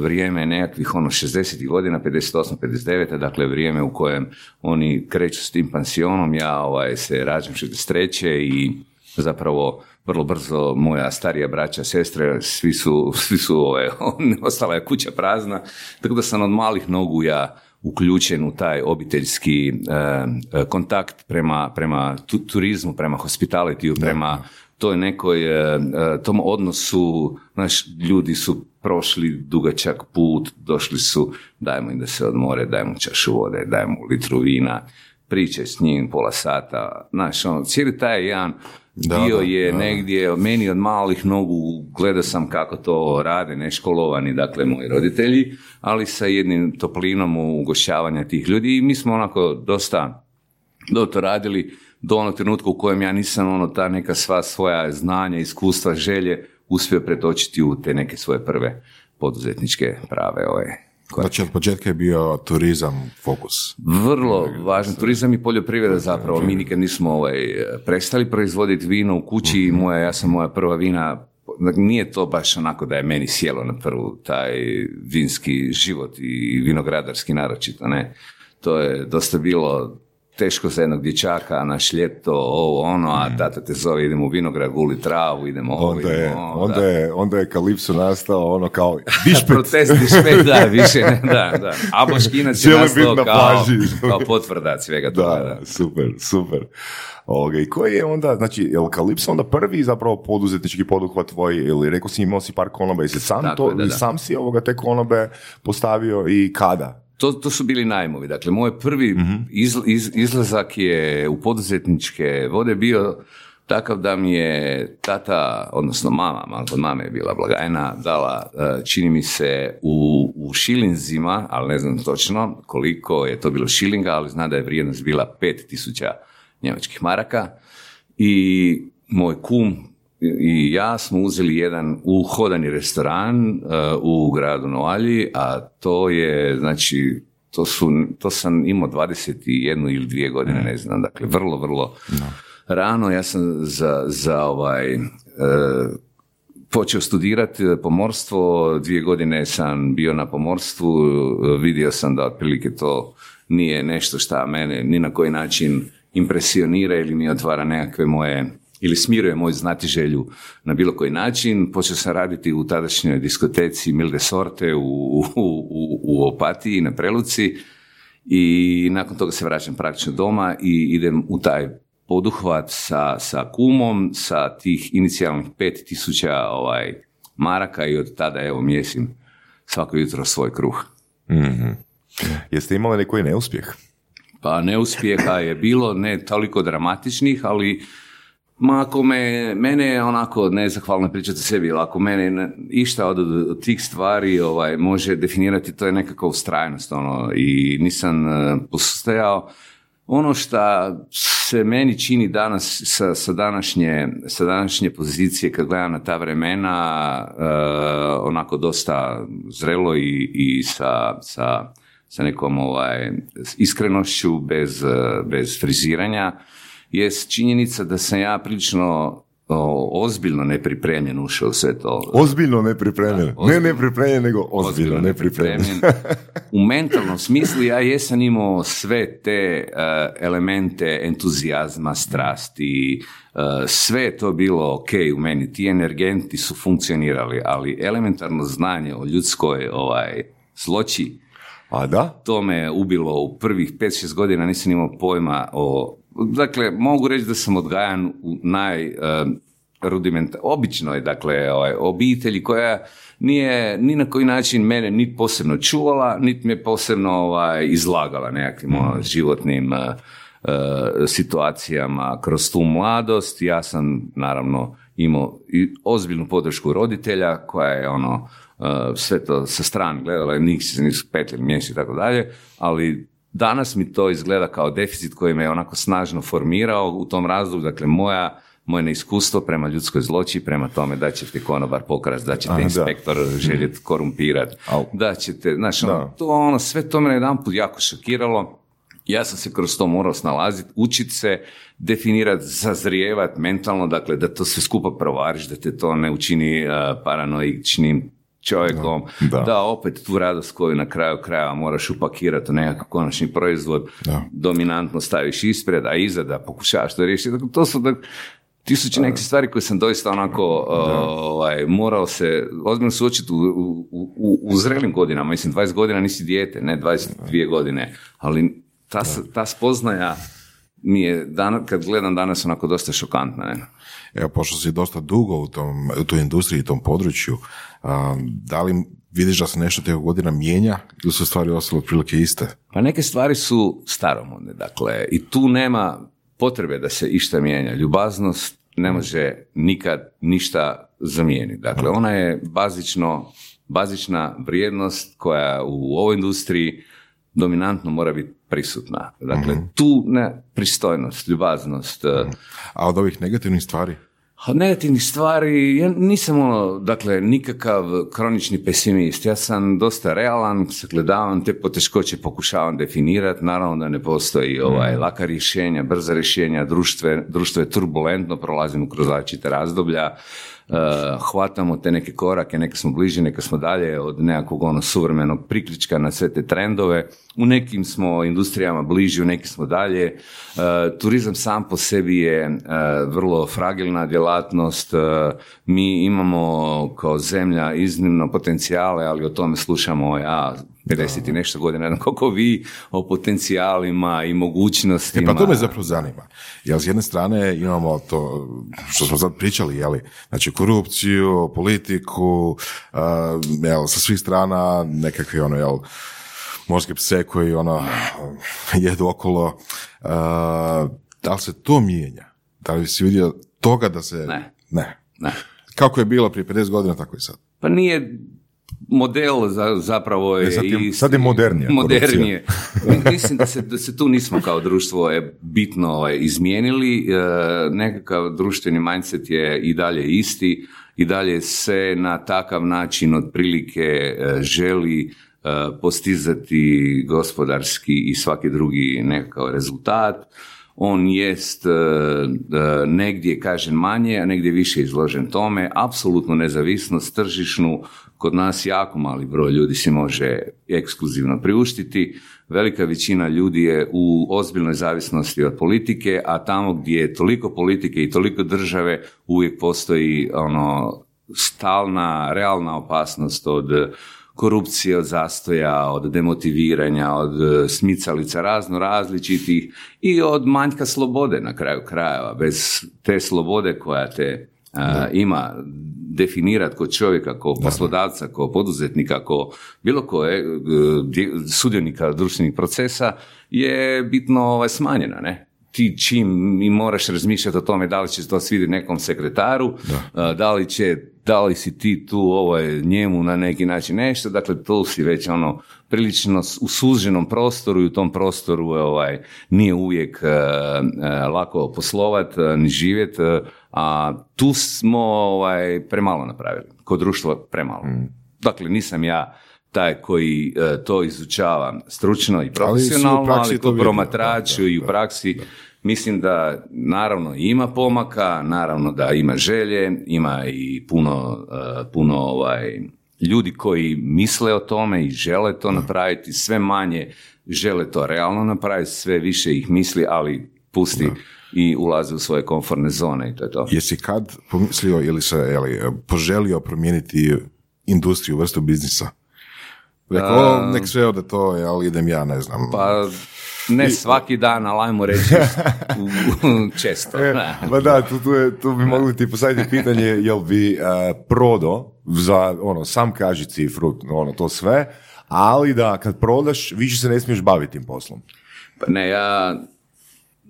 vrijeme nekakvih ono 60. godina, 58. 59. dakle vrijeme u kojem oni kreću s tim pansionom, ja ovaj, se rađam 63. i zapravo vrlo brzo moja starija braća, sestre, svi su, svi su ovaj, ostala je kuća prazna, tako da sam od malih nogu ja uključen u taj obiteljski e, e, kontakt prema, prema tu- turizmu, prema hospitalitiju, prema toj nekoj, e, e, tom odnosu, znaš, ljudi su prošli dugačak put, došli su, dajmo im da se odmore, dajmo čašu vode, dajmo litru vina, priče s njim pola sata, znaš, ono, cijeli taj jedan
Da,
dio
da,
je
da.
negdje, meni od malih nogu, gledao sam kako to rade, neškolovani, dakle, moji roditelji, ali sa jednim toplinom u ugošćavanja tih ljudi i mi smo onako dosta do to radili do onog trenutka u kojem ja nisam ono ta neka sva svoja znanja, iskustva, želje uspio pretočiti u te neke svoje prve poduzetničke prave ove koje
Znači, od početka je bio turizam fokus.
vrlo važan turizam i poljoprivreda zapravo. Mi nikad nismo ovaj, prestali proizvoditi vino u kući i moja, ja sam moja prva vina dakle, nije to baš onako da je meni sjelo na prvu taj vinski život i vinogradarski naročito, ne. To je dosta bilo teško za jednog dječaka, naš ljeto, ovo, ono, a tata te zove, idemo u vinograd, guli travu, idemo ovo,
Onda je,
idemo ovo,
onda
da.
je, onda je Kalipso nastao ono kao dišpet.
Protest dišpet, da, više, ne, da, da. A Boškinac je nastao
na
kao, kao potvrda svega toga, da.
Da, super, super. Ovoga, I koji je onda, znači, je li Kalipso onda prvi zapravo poduzetnički poduhvat tvoj, ili rekao si imao si par konoba, jesi sam
Tako
to,
je, da, da.
sam si ovoga te konobe postavio i kada?
To, to su bili najmovi. Dakle, moj prvi iz, iz- izlazak je u poduzetničke vode bio takav da mi je tata, odnosno mama, mama kod mame je bila blagajna, dala, e, čini mi se, u, u šilinzima, ali ne znam točno koliko je to bilo šilinga, ali zna da je vrijednost bila 5000 njemačkih maraka i moj kum i ja smo uzeli jedan uhodani restoran uh, u gradu Novalji, a to je, znači, to, su, to sam imao 21 ili dvije godine, ne znam, dakle, vrlo, vrlo rano. Ja sam za, za ovaj, uh, počeo studirati pomorstvo, dvije godine sam bio na pomorstvu, vidio sam da otprilike to nije nešto šta mene ni na koji način impresionira ili mi otvara nekakve moje ili smiruje moju znatiželju na bilo koji način. Počeo sam raditi u tadašnjoj diskoteci Milde Sorte u, u, u, u Opatiji na Preluci i nakon toga se vraćam praktično doma i idem u taj poduhvat sa, sa kumom, sa tih inicijalnih 5000 ovaj, maraka i od tada evo mjesim svako jutro svoj kruh.
Jeste imali neki neuspjeh?
Pa neuspjeha je bilo, ne toliko dramatičnih, ali ma ako me, mene onako nezahvalno pričati o sebi, ako mene ne- išta od, od tih stvari ovaj, može definirati, to je nekakva ustrajnost, ono, i nisam uh, postojao. Ono što se meni čini danas sa, sa, današnje, sa današnje pozicije kad gledam na ta vremena eh, onako dosta zrelo i, i sa, sa, sa nekom ovaj, iskrenošću bez, bez friziranja jest činjenica da sam ja prilično o, ozbiljno nepripremljen ušao u sve to.
Ozbiljno nepripremljen. Ne
ozbiljno.
nepripremljen, nego ozbiljno nepripremljen.
U mentalnom smislu ja jesam imao sve te eh, elemente entuzijazma, strasti, eh, sve je to bilo ok u meni, ti energenti su funkcionirali, ali elementarno znanje o ljudskoj ovaj, zloći,
A da?
to me ubilo u prvih 5-6 godina, nisam imao pojma o dakle, mogu reći da sam odgajan u naj... Uh, rudiment, običnoj, dakle, ovaj, obitelji koja nije ni na koji način mene niti posebno čuvala, niti me posebno ovaj, izlagala nekakvim ono, životnim uh, situacijama kroz tu mladost. Ja sam naravno imao i ozbiljnu podršku roditelja koja je ono sve to sa strane gledala, nisu se nisu petljali mjeseci i tako dalje, ali danas mi to izgleda kao deficit koji me onako snažno formirao u tom razdoblju, dakle moja moje neiskustvo prema ljudskoj zloći, prema tome da će te konobar pokrast, da će te inspektor željeti korumpirati, da će te, znaš, ono, to ono, sve to me na jedan put jako šokiralo. Ja sam se kroz to morao snalaziti, učiti se, definirati, zazrijevati mentalno, dakle da to sve skupa provariš, da te to ne učini uh, paranoičnim čovjekom, da. opet tu radost koju na kraju krajeva moraš upakirati u nekakav konačni proizvod, dominantno staviš ispred, a iza da pokušavaš to riješiti. Dakle, to su da, tisuće neke stvari koje sam doista onako ovaj, morao se ozbiljno suočiti u, u, u, u zrelim godinama. Mislim, 20 godina nisi dijete, ne 22 godine, ali ta, ta spoznaja mi je, dan, kad gledam danas, onako dosta šokantna. Ne?
Evo, pošto si dosta dugo u, tom, u toj industriji i tom području, da li vidiš da se nešto tih godina mijenja ili su stvari ostale otprilike iste?
Pa neke stvari su staromodne, dakle, i tu nema potrebe da se išta mijenja. Ljubaznost ne može nikad ništa zamijeniti. Dakle, ona je bazično, bazična vrijednost koja u ovoj industriji dominantno mora biti prisutna. Dakle, mhm. tu ne pristojnost, ljubaznost.
A od ovih negativnih stvari?
Od negativnih stvari, ja nisam ono, dakle, nikakav kronični pesimist. Ja sam dosta realan, sagledavam te poteškoće, pokušavam definirati. Naravno da ne postoji ovaj, mhm. laka rješenja, brza rješenja, društvo je turbulentno, prolazimo kroz različite razdoblja. Uh, hvatamo te neke korake, neke smo bliže, neke smo dalje od nekakvog ono suvremenog priključka na sve te trendove. U nekim smo industrijama bliži, u nekim smo dalje. Uh, turizam sam po sebi je uh, vrlo fragilna djelatnost. Mi imamo kao zemlja iznimno potencijale, ali o tome slušamo ja 50 i nešto godina, ne koliko vi o potencijalima i mogućnostima.
E pa to me zapravo zanima. Jer s jedne strane imamo to što smo sad pričali, jeli, znači korupciju, politiku, jel, sa svih strana nekakve ono, jel, morske pse koji ono, jedu okolo. Da li se to mijenja? Da li si vidio toga da se...
Ne.
Ne. ne. Kako je bilo prije 50 godina, tako i sad.
Pa nije model za, zapravo je,
sad je, sad je modernije.
modernije. Mislim da se, da se tu nismo kao društvo je bitno ovaj, izmijenili. E, nekakav društveni mindset je i dalje isti i dalje se na takav način otprilike e, želi e, postizati gospodarski i svaki drugi nekakav rezultat on jest negdje kažem manje, a negdje više izložen tome, apsolutnu nezavisnost tržišnu kod nas jako mali broj ljudi si može ekskluzivno priuštiti. Velika većina ljudi je u ozbiljnoj zavisnosti od politike, a tamo gdje je toliko politike i toliko države uvijek postoji ono stalna, realna opasnost od korupcije, od zastoja, od demotiviranja, od smicalica razno različitih i od manjka slobode na kraju krajeva. Bez te slobode koja te ima definirati kao čovjeka, kao poslodavca, kao poduzetnika, kao bilo koje e, sudionika društvenih procesa je bitno ovaj, smanjena, ne? Ti čim mi moraš razmišljati o tome da li će to svidjeti nekom sekretaru, da. da li će, da li si ti tu ovaj, njemu na neki način nešto, dakle tu si već ono prilično u suženom prostoru i u tom prostoru ovaj, nije uvijek uh, lako poslovat ni živjet, a tu smo ovaj, premalo napravili, kod društva premalo. Mm. Dakle, nisam ja taj koji to izučava stručno i profesionalno, ali, to promatraču i u praksi. mislim da naravno ima pomaka, naravno da ima želje, ima i puno, puno ovaj, ljudi koji misle o tome i žele to napraviti, sve manje žele to realno napraviti, sve više ih misli, ali pusti i ulaze u svoje komfortne zone i to je to.
Jesi kad pomislio ili se jeli, poželio promijeniti industriju, vrstu biznisa? Rekao, nek sve ode to, ali idem ja, ne znam.
Pa Ne svaki dan, ali ajmo reći često.
E,
Da.
Ma da, tu, tu, je, tu bi mogli ti postaviti pitanje jel bi uh, prodo za, ono, sam kaži cifru, ono, to sve, ali da kad prodaš, više se ne smiješ baviti tim poslom.
Pa ne, ja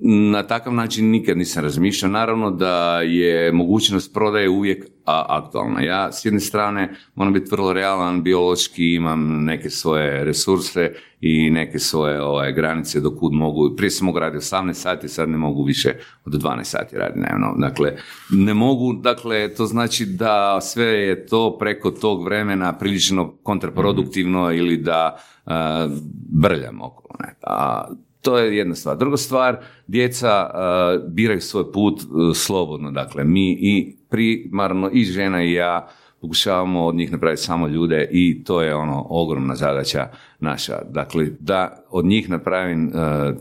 na takav način nikad nisam razmišljao. Naravno da je mogućnost prodaje uvijek a, aktualna. Ja s jedne strane moram biti vrlo realan, biološki imam neke svoje resurse i neke svoje ovaj, granice do kud mogu. Prije sam mogu raditi 18 sati, sad ne mogu više od 12 sati raditi dnevno. Dakle, ne mogu, dakle, to znači da sve je to preko tog vremena prilično kontraproduktivno ili da a, brljam okolo. Ne. A, to je jedna stvar. Druga stvar, djeca uh, biraju svoj put uh, slobodno. Dakle, mi i primarno i žena i ja pokušavamo od njih napraviti samo ljude i to je ono ogromna zadaća naša. Dakle, da od njih napravim uh,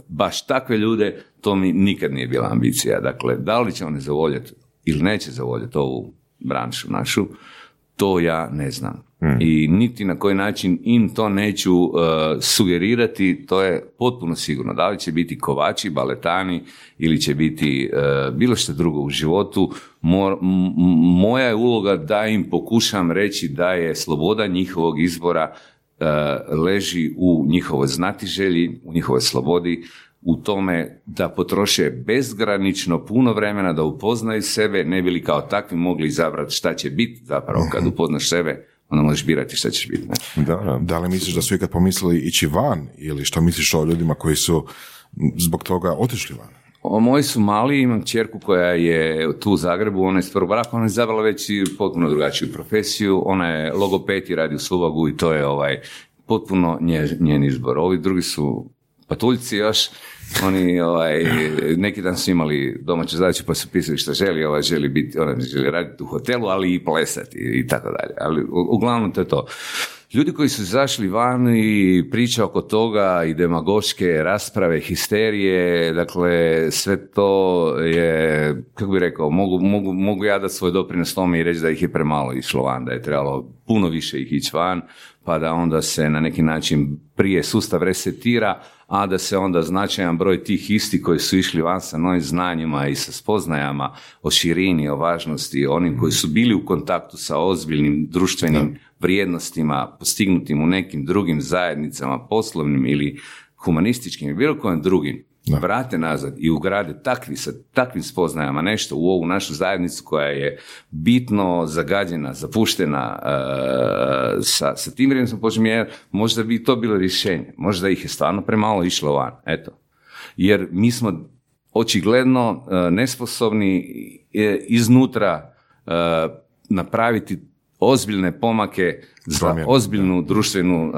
baš takve ljude, to mi nikad nije bila ambicija. Dakle, da li će oni zavoljeti ili neće zavoljeti ovu branšu našu, to ja ne znam. I niti na koji način im to neću uh, sugerirati, to je potpuno sigurno. Da li će biti kovači, baletani ili će biti uh, bilo što drugo u životu, mor- m- moja je uloga da im pokušam reći da je sloboda njihovog izbora uh, leži u njihovoj znatiželji, u njihovoj slobodi, u tome da potroše bezgranično puno vremena da upoznaju sebe, ne bi li kao takvi mogli izabrati šta će biti zapravo kad upoznaš sebe, onda možeš birati šta ćeš biti. Ne?
Da, da.
Da li misliš da su ikad pomislili ići van ili što misliš o ljudima koji su zbog toga otišli van?
O, moji su mali, imam čerku koja je tu u Zagrebu, ona je iz prvog braka, ona je izabrala već i potpuno drugačiju profesiju, ona je logoped i radi u Slubagu i to je ovaj potpuno nje, njen izbor. Ovi drugi su patuljci još, oni ovaj, neki dan su imali domaće zadaće pa su pisali što želi, ovaj želi biti, ona želi raditi u hotelu, ali i plesati i tako dalje. Ali uglavnom to je to. Ljudi koji su izašli van i priča oko toga i demagoške rasprave, histerije, dakle sve to je, kako bi rekao, mogu, mogu, mogu ja dati svoj doprinos tome i reći da ih je premalo išlo van, da je trebalo puno više ih ići van, pa da onda se na neki način prije sustav resetira, a da se onda značajan broj tih isti koji su išli van sa novim znanjima i sa spoznajama o širini, o važnosti, onim koji su bili u kontaktu sa ozbiljnim društvenim vrijednostima postignutim u nekim drugim zajednicama, poslovnim ili humanističkim ili bilo kojim drugim, vrate nazad i ugrade takvi sa takvim spoznajama nešto u ovu našu zajednicu koja je bitno zagađena, zapuštena e, sa, sa tim vrijednostima počnem jer možda bi to bilo rješenje. Možda ih je stvarno premalo išlo van. Eto. Jer mi smo očigledno e, nesposobni e, iznutra e, napraviti ozbiljne pomake za ozbiljnu društvenu uh,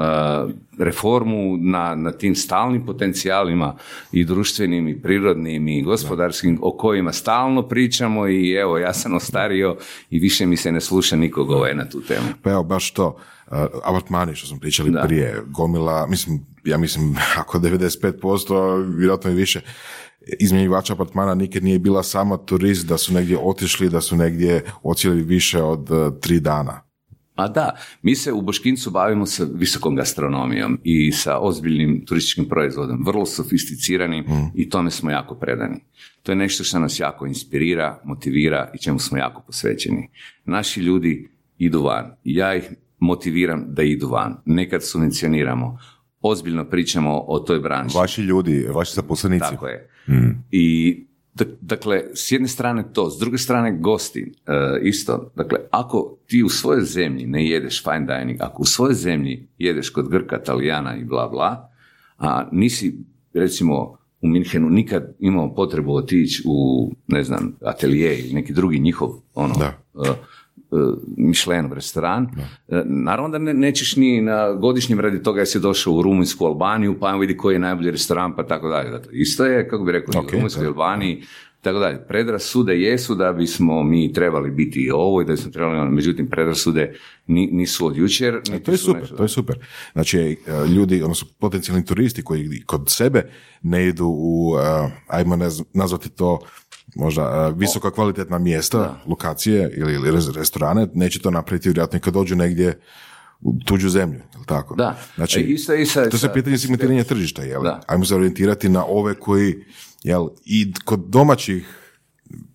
reformu na, na tim stalnim potencijalima i društvenim i prirodnim i gospodarskim o kojima stalno pričamo i evo ja sam ostario i više mi se ne sluša nikog ovaj na tu temu.
Pa evo, baš to, uh, abartmani što smo pričali
Da.
prije, gomila, mislim, ja mislim, ako 95%, vjerojatno i više, izmjenjivača apartmana nikad nije bila sama turist, da su negdje otišli, da su negdje ocijeli više od uh, tri dana.
A da, mi se u Boškincu bavimo sa visokom gastronomijom i sa ozbiljnim turističkim proizvodom, vrlo sofisticiranim i tome smo jako predani. To je nešto što nas jako inspirira, motivira i čemu smo jako posvećeni. Naši ljudi idu van. Ja ih motiviram da idu van. Nekad subvencioniramo. Ozbiljno pričamo o toj branši.
Vaši ljudi, vaši zaposlenici.
Tako je. I dak- dakle, s jedne strane to, s druge strane gosti, e, isto. Dakle, ako ti u svojoj zemlji ne jedeš fine dining, ako u svojoj zemlji jedeš kod Grka, Talijana i bla bla, a nisi recimo u Minhenu nikad imao potrebu otići u, ne znam, atelije ili neki drugi njihov ono,
Da.
e, e, Michelinov restoran. E, Naravno da ne, nećeš ni na godišnjem radi toga jer si došao u Rumunjsku, Albaniju, pa vidi koji je najbolji restoran, pa tako dalje. Dakle, isto je, kako bi rekao, i
Ok,
u Rumunjskoj,
da.
Albaniji, tako dalje. Predrasude jesu da bismo mi trebali biti i ovo i da bismo trebali ono, međutim predrasude ni- nisu od jučer.
E, To je
su
super,
nešto-
to je super. Znači, e, ljudi, odnosno potencijalni turisti koji kod sebe ne idu u, e, ajmo naz- nazvati to možda visoko kvalitetna mjesta, lokacije ili, ili res- restorane, neće to napraviti vjerojatno i kad dođu negdje u tuđu zemlju, jel tako?
Da.
Znači,
E, isto i sa-
to se pitanje segmentiranja tržišta, jel?
Da.
Ajmo se orijentirati na ove koji, jel, i kod domaćih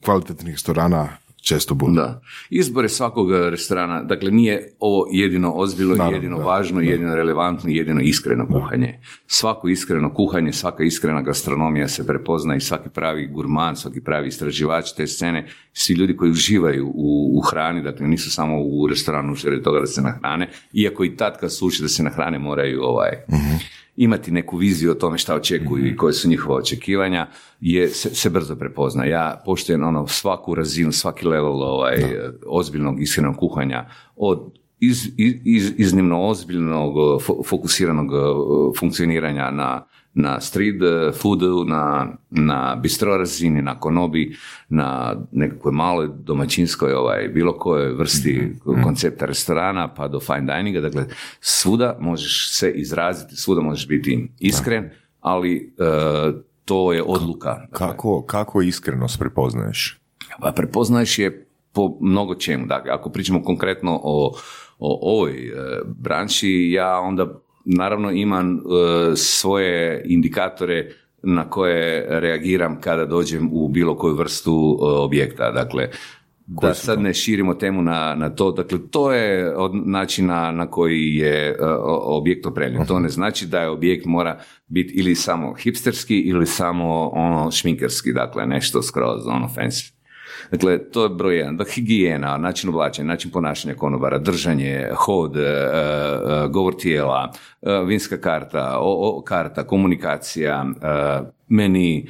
kvalitetnih restorana često budu.
Da. Izbor je svakog restorana, dakle nije ovo jedino ozbiljno,
Naravno,
jedino
da,
važno, jedino relevantno, jedino iskreno kuhanje. Svako iskreno kuhanje, svaka iskrena gastronomija se prepozna i svaki pravi gurman, svaki pravi istraživač te scene, svi ljudi koji uživaju u, u hrani, dakle nisu samo u restoranu radi toga da se nahrane, iako i tad kad su uči da se nahrane moraju ovaj, imati neku viziju o tome šta očekuju i koje su njihova očekivanja, je, se, se brzo prepozna. Ja poštujem ono svaku razinu, svaki level ovaj, ozbiljnog iskrenog kuhanja od iz, iz- iznimno ozbiljnog fo- fokusiranog funkcioniranja na, na street eh, foodu, na, na bistro razini, na konobi, na nekakvoj maloj domaćinskoj ovaj, bilo kojoj vrsti koncepta restorana pa do fine dininga, dakle svuda možeš se izraziti, svuda možeš biti iskren, ali eh, to je odluka. Dakle,
Kako, kako iskrenost prepoznaješ?
pa prepoznaješ je po mnogo čemu. Dakle, ako pričamo konkretno o, o ovoj e, branši, ja onda naravno imam e, svoje indikatore na koje reagiram kada dođem u bilo koju vrstu e, objekta. Dakle, da sad ne širimo temu na, na to, dakle to je od načina na koji je o- objekt opremljen. To ne znači da je objekt mora biti ili samo hipsterski ili samo ono šminkerski, dakle nešto skroz ono fancy. Dakle, to je broj jedan. Da, higijena, način oblačenja, način ponašanja konobara, držanje, hod, e, e, govor tijela, e, vinska karta, o, karta, komunikacija, meni,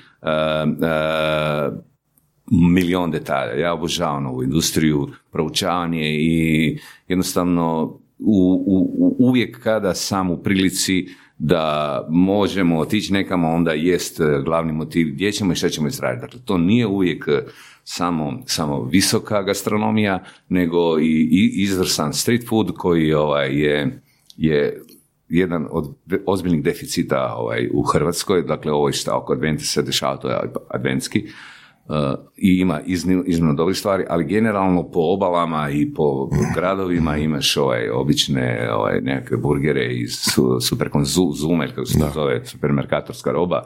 milion detalja. Ja obožavam ovu industriju, proučavanje i jednostavno u, u, u- uvijek kada sam u prilici da možemo otići nekamo, onda jest glavni motiv gdje ćemo i šta ćemo izraditi. Dakle, to nije uvijek samo, samo visoka gastronomija, nego i, i izvrsan street food koji ovaj, je, je jedan od ozbiljnih deficita ovaj, u Hrvatskoj, dakle ovo šta oko Adventi se dešava, to je adventski, uh, i ima iznimno, iznimno dobrih stvari, ali generalno po obalama i po gradovima imaš ovaj, obične ovaj, nekakve burgere iz su, superkonzume, kako se to zove, supermerkatorska roba,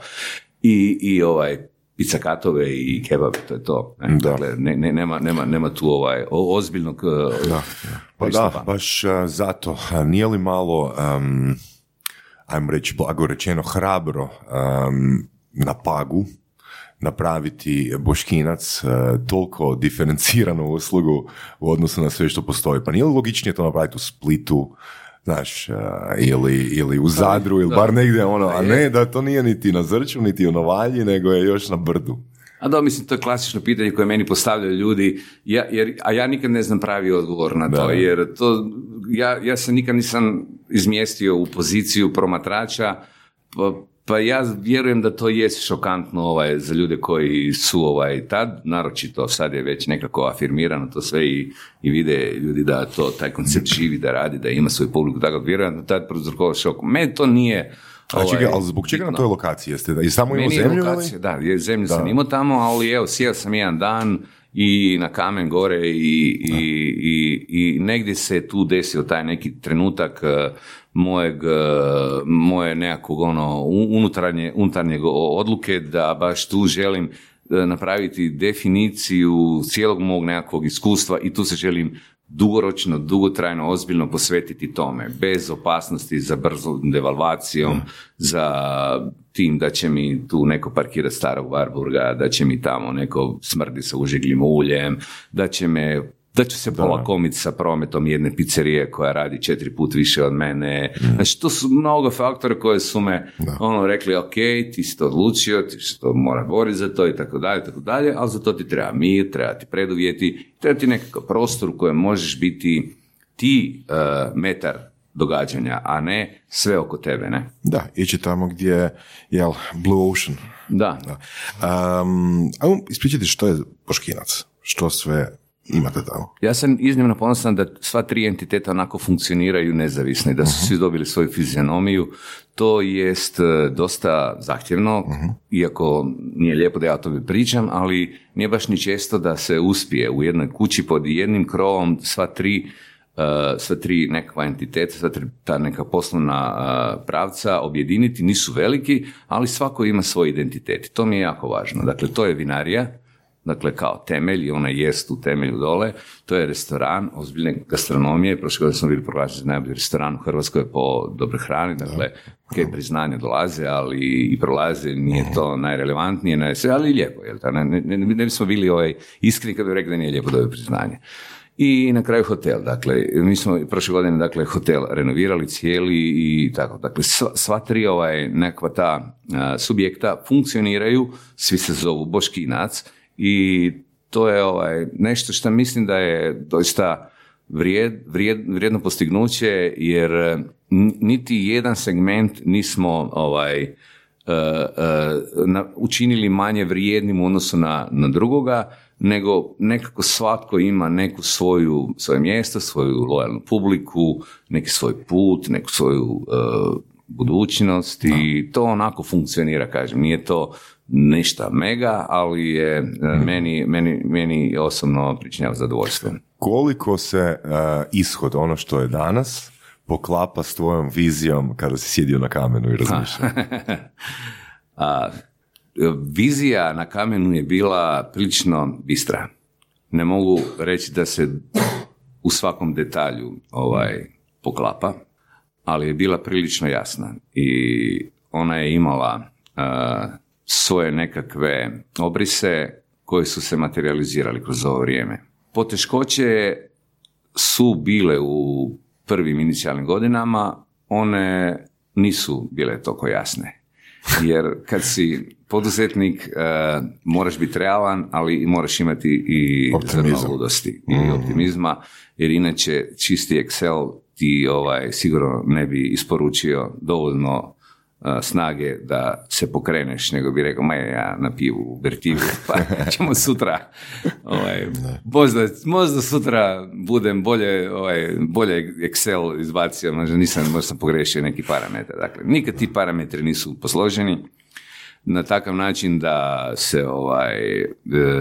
i, i ovaj, pizzakatove i kebabe, to je to. Ne?
Da.
Dakle, ne, ne, nema, nema, nema tu ovaj, o- ozbiljnog uh,
Pa
pristupa.
da, baš a, zato. A nije li malo, um, ajmo reći, blago rečeno, hrabro um, na pagu napraviti boškinac a, toliko diferenciranu uslugu u odnosu na sve što postoji. Pa nije li logičnije to napraviti u Splitu, znaš, a, ili, ili u Zadru, ili bar negdje ono, a ne da to nije niti na Zrču, niti u Novalji, nego je još na brdu.
A da, mislim, to je klasično pitanje koje meni postavljaju ljudi, ja, jer, a ja nikad ne znam pravi odgovor na to,
Da.
jer to, ja, ja se nikad nisam izmjestio u poziciju promatrača, pa, pa ja vjerujem da to jest šokantno ovaj, za ljude koji su ovaj, tad, naročito sad je već nekako afirmirano to sve i, i vide ljudi da to, taj koncept živi, da radi, da ima svoju publiku, tako da vjerujem da tad prouzrokovao šok. Meni to nije...
A čekaj,
ovaj,
ali zbog čega na toj lokaciji jeste? Da, I samo imao
je
zemlju
lokacija, da, je, zemlju sam imao tamo, ali evo, sjeo sam jedan dan i na kamen gore i, i, i, i negdje se tu desio taj neki trenutak eh, mojeg, eh, moje nekakvog ono, unutarnje, unutarnjeg odluke da baš tu želim eh, napraviti definiciju cijelog mog nekakvog iskustva i tu se želim dugoročno, dugotrajno, ozbiljno posvetiti tome, bez opasnosti za brzom devalvacijom, za tim da će mi tu neko parkirati starog Varburga, da će mi tamo neko smrdi sa užeglim uljem, da će me da ću se polakomiti sa prometom jedne pizzerije koja radi četiri put više od mene. Znači, to su mnogo faktora koje su me ono rekli, ok, ti si to odlučio, ti se to mora boriti za to i tako dalje, tako dalje, ali za to ti treba mir, treba ti preduvjeti, treba ti nekakav prostor u kojem možeš biti ti eh, metar događanja, a ne sve oko tebe, ne?
Da, ići tamo gdje, jel, Blue Ocean.
Da.
Da. Um, ajmo ispričati što je Boškinac, što sve imate tamo.
Ja sam iznimno ponosan da sva tri entiteta onako funkcioniraju nezavisno i da su svi dobili svoju fizionomiju. To jest e, dosta zahtjevno, iako nije lijepo da ja o tome pričam, ali nije baš ni često da se uspije u jednoj kući pod jednim krovom sva tri sva tri nekakva entiteta, sva tri, ta neka poslovna uh, pravca objediniti, nisu veliki, ali svako ima svoj identitet. To mi je jako važno. Dakle, to je vinarija, dakle kao temelj i ona jest u temelju dole, to je restoran ozbiljne gastronomije, prošle godine smo bili proglašeni najbolji restoran u Hrvatskoj po dobroj hrani, dakle, ok, priznanje dolaze, ali i prolaze, nije to najrelevantnije, sve, ali i lijepo, jel, ne, ne, ne, ne bismo bili ovaj, iskreni kad bi rekli da nije lijepo dobiti priznanje. I na kraju hotel, dakle, mi smo prošle godine, dakle, hotel renovirali cijeli i tako, dakle, sva, sva tri ovaj, nekakva ta a, subjekta funkcioniraju, svi se zovu Boškinac i to je ovaj, nešto što mislim da je doista vrijed, vrijed, vrijedno postignuće, jer n- niti jedan segment nismo ovaj, uh, uh, na- učinili manje vrijednim u odnosu na, na drugoga, nego nekako svatko ima neku svoju, svoje mjesto, svoju lojalnu publiku, neki svoj put, neku svoju uh, budućnost i to onako funkcionira, kažem. Nije to ništa mega, ali je uh, meni, meni, meni osobno pričinjava zadovoljstvo.
Koliko se uh, ishod, ono što je danas, poklapa s tvojom vizijom kada si sjedio na kamenu i razmišljao?
A, vizija na kamenu je bila prilično bistra. Ne mogu reći da se u svakom detalju ovaj poklapa, ali je bila prilično jasna i ona je imala a, svoje nekakve obrise koji su se materializirali kroz ovo vrijeme. Poteškoće su bile u prvim inicijalnim godinama, one nisu bile toliko jasne. Jer kad si poduzetnik, e, moraš biti realan, ali moraš imati i zrno ludosti i optimizma, jer inače čisti Excel ti ovaj, sigurno ne bi isporučio dovoljno snage da se pokreneš, nego bi rekao, ma ja na pivu u Bertivu, pa ćemo sutra. Ovaj, možda, možda sutra budem bolje, ovaj, bolje Excel izbacio, možda nisam, možda sam pogrešio neki parametar. Dakle, nikad ti parametri nisu posloženi na takav način da se ovaj e,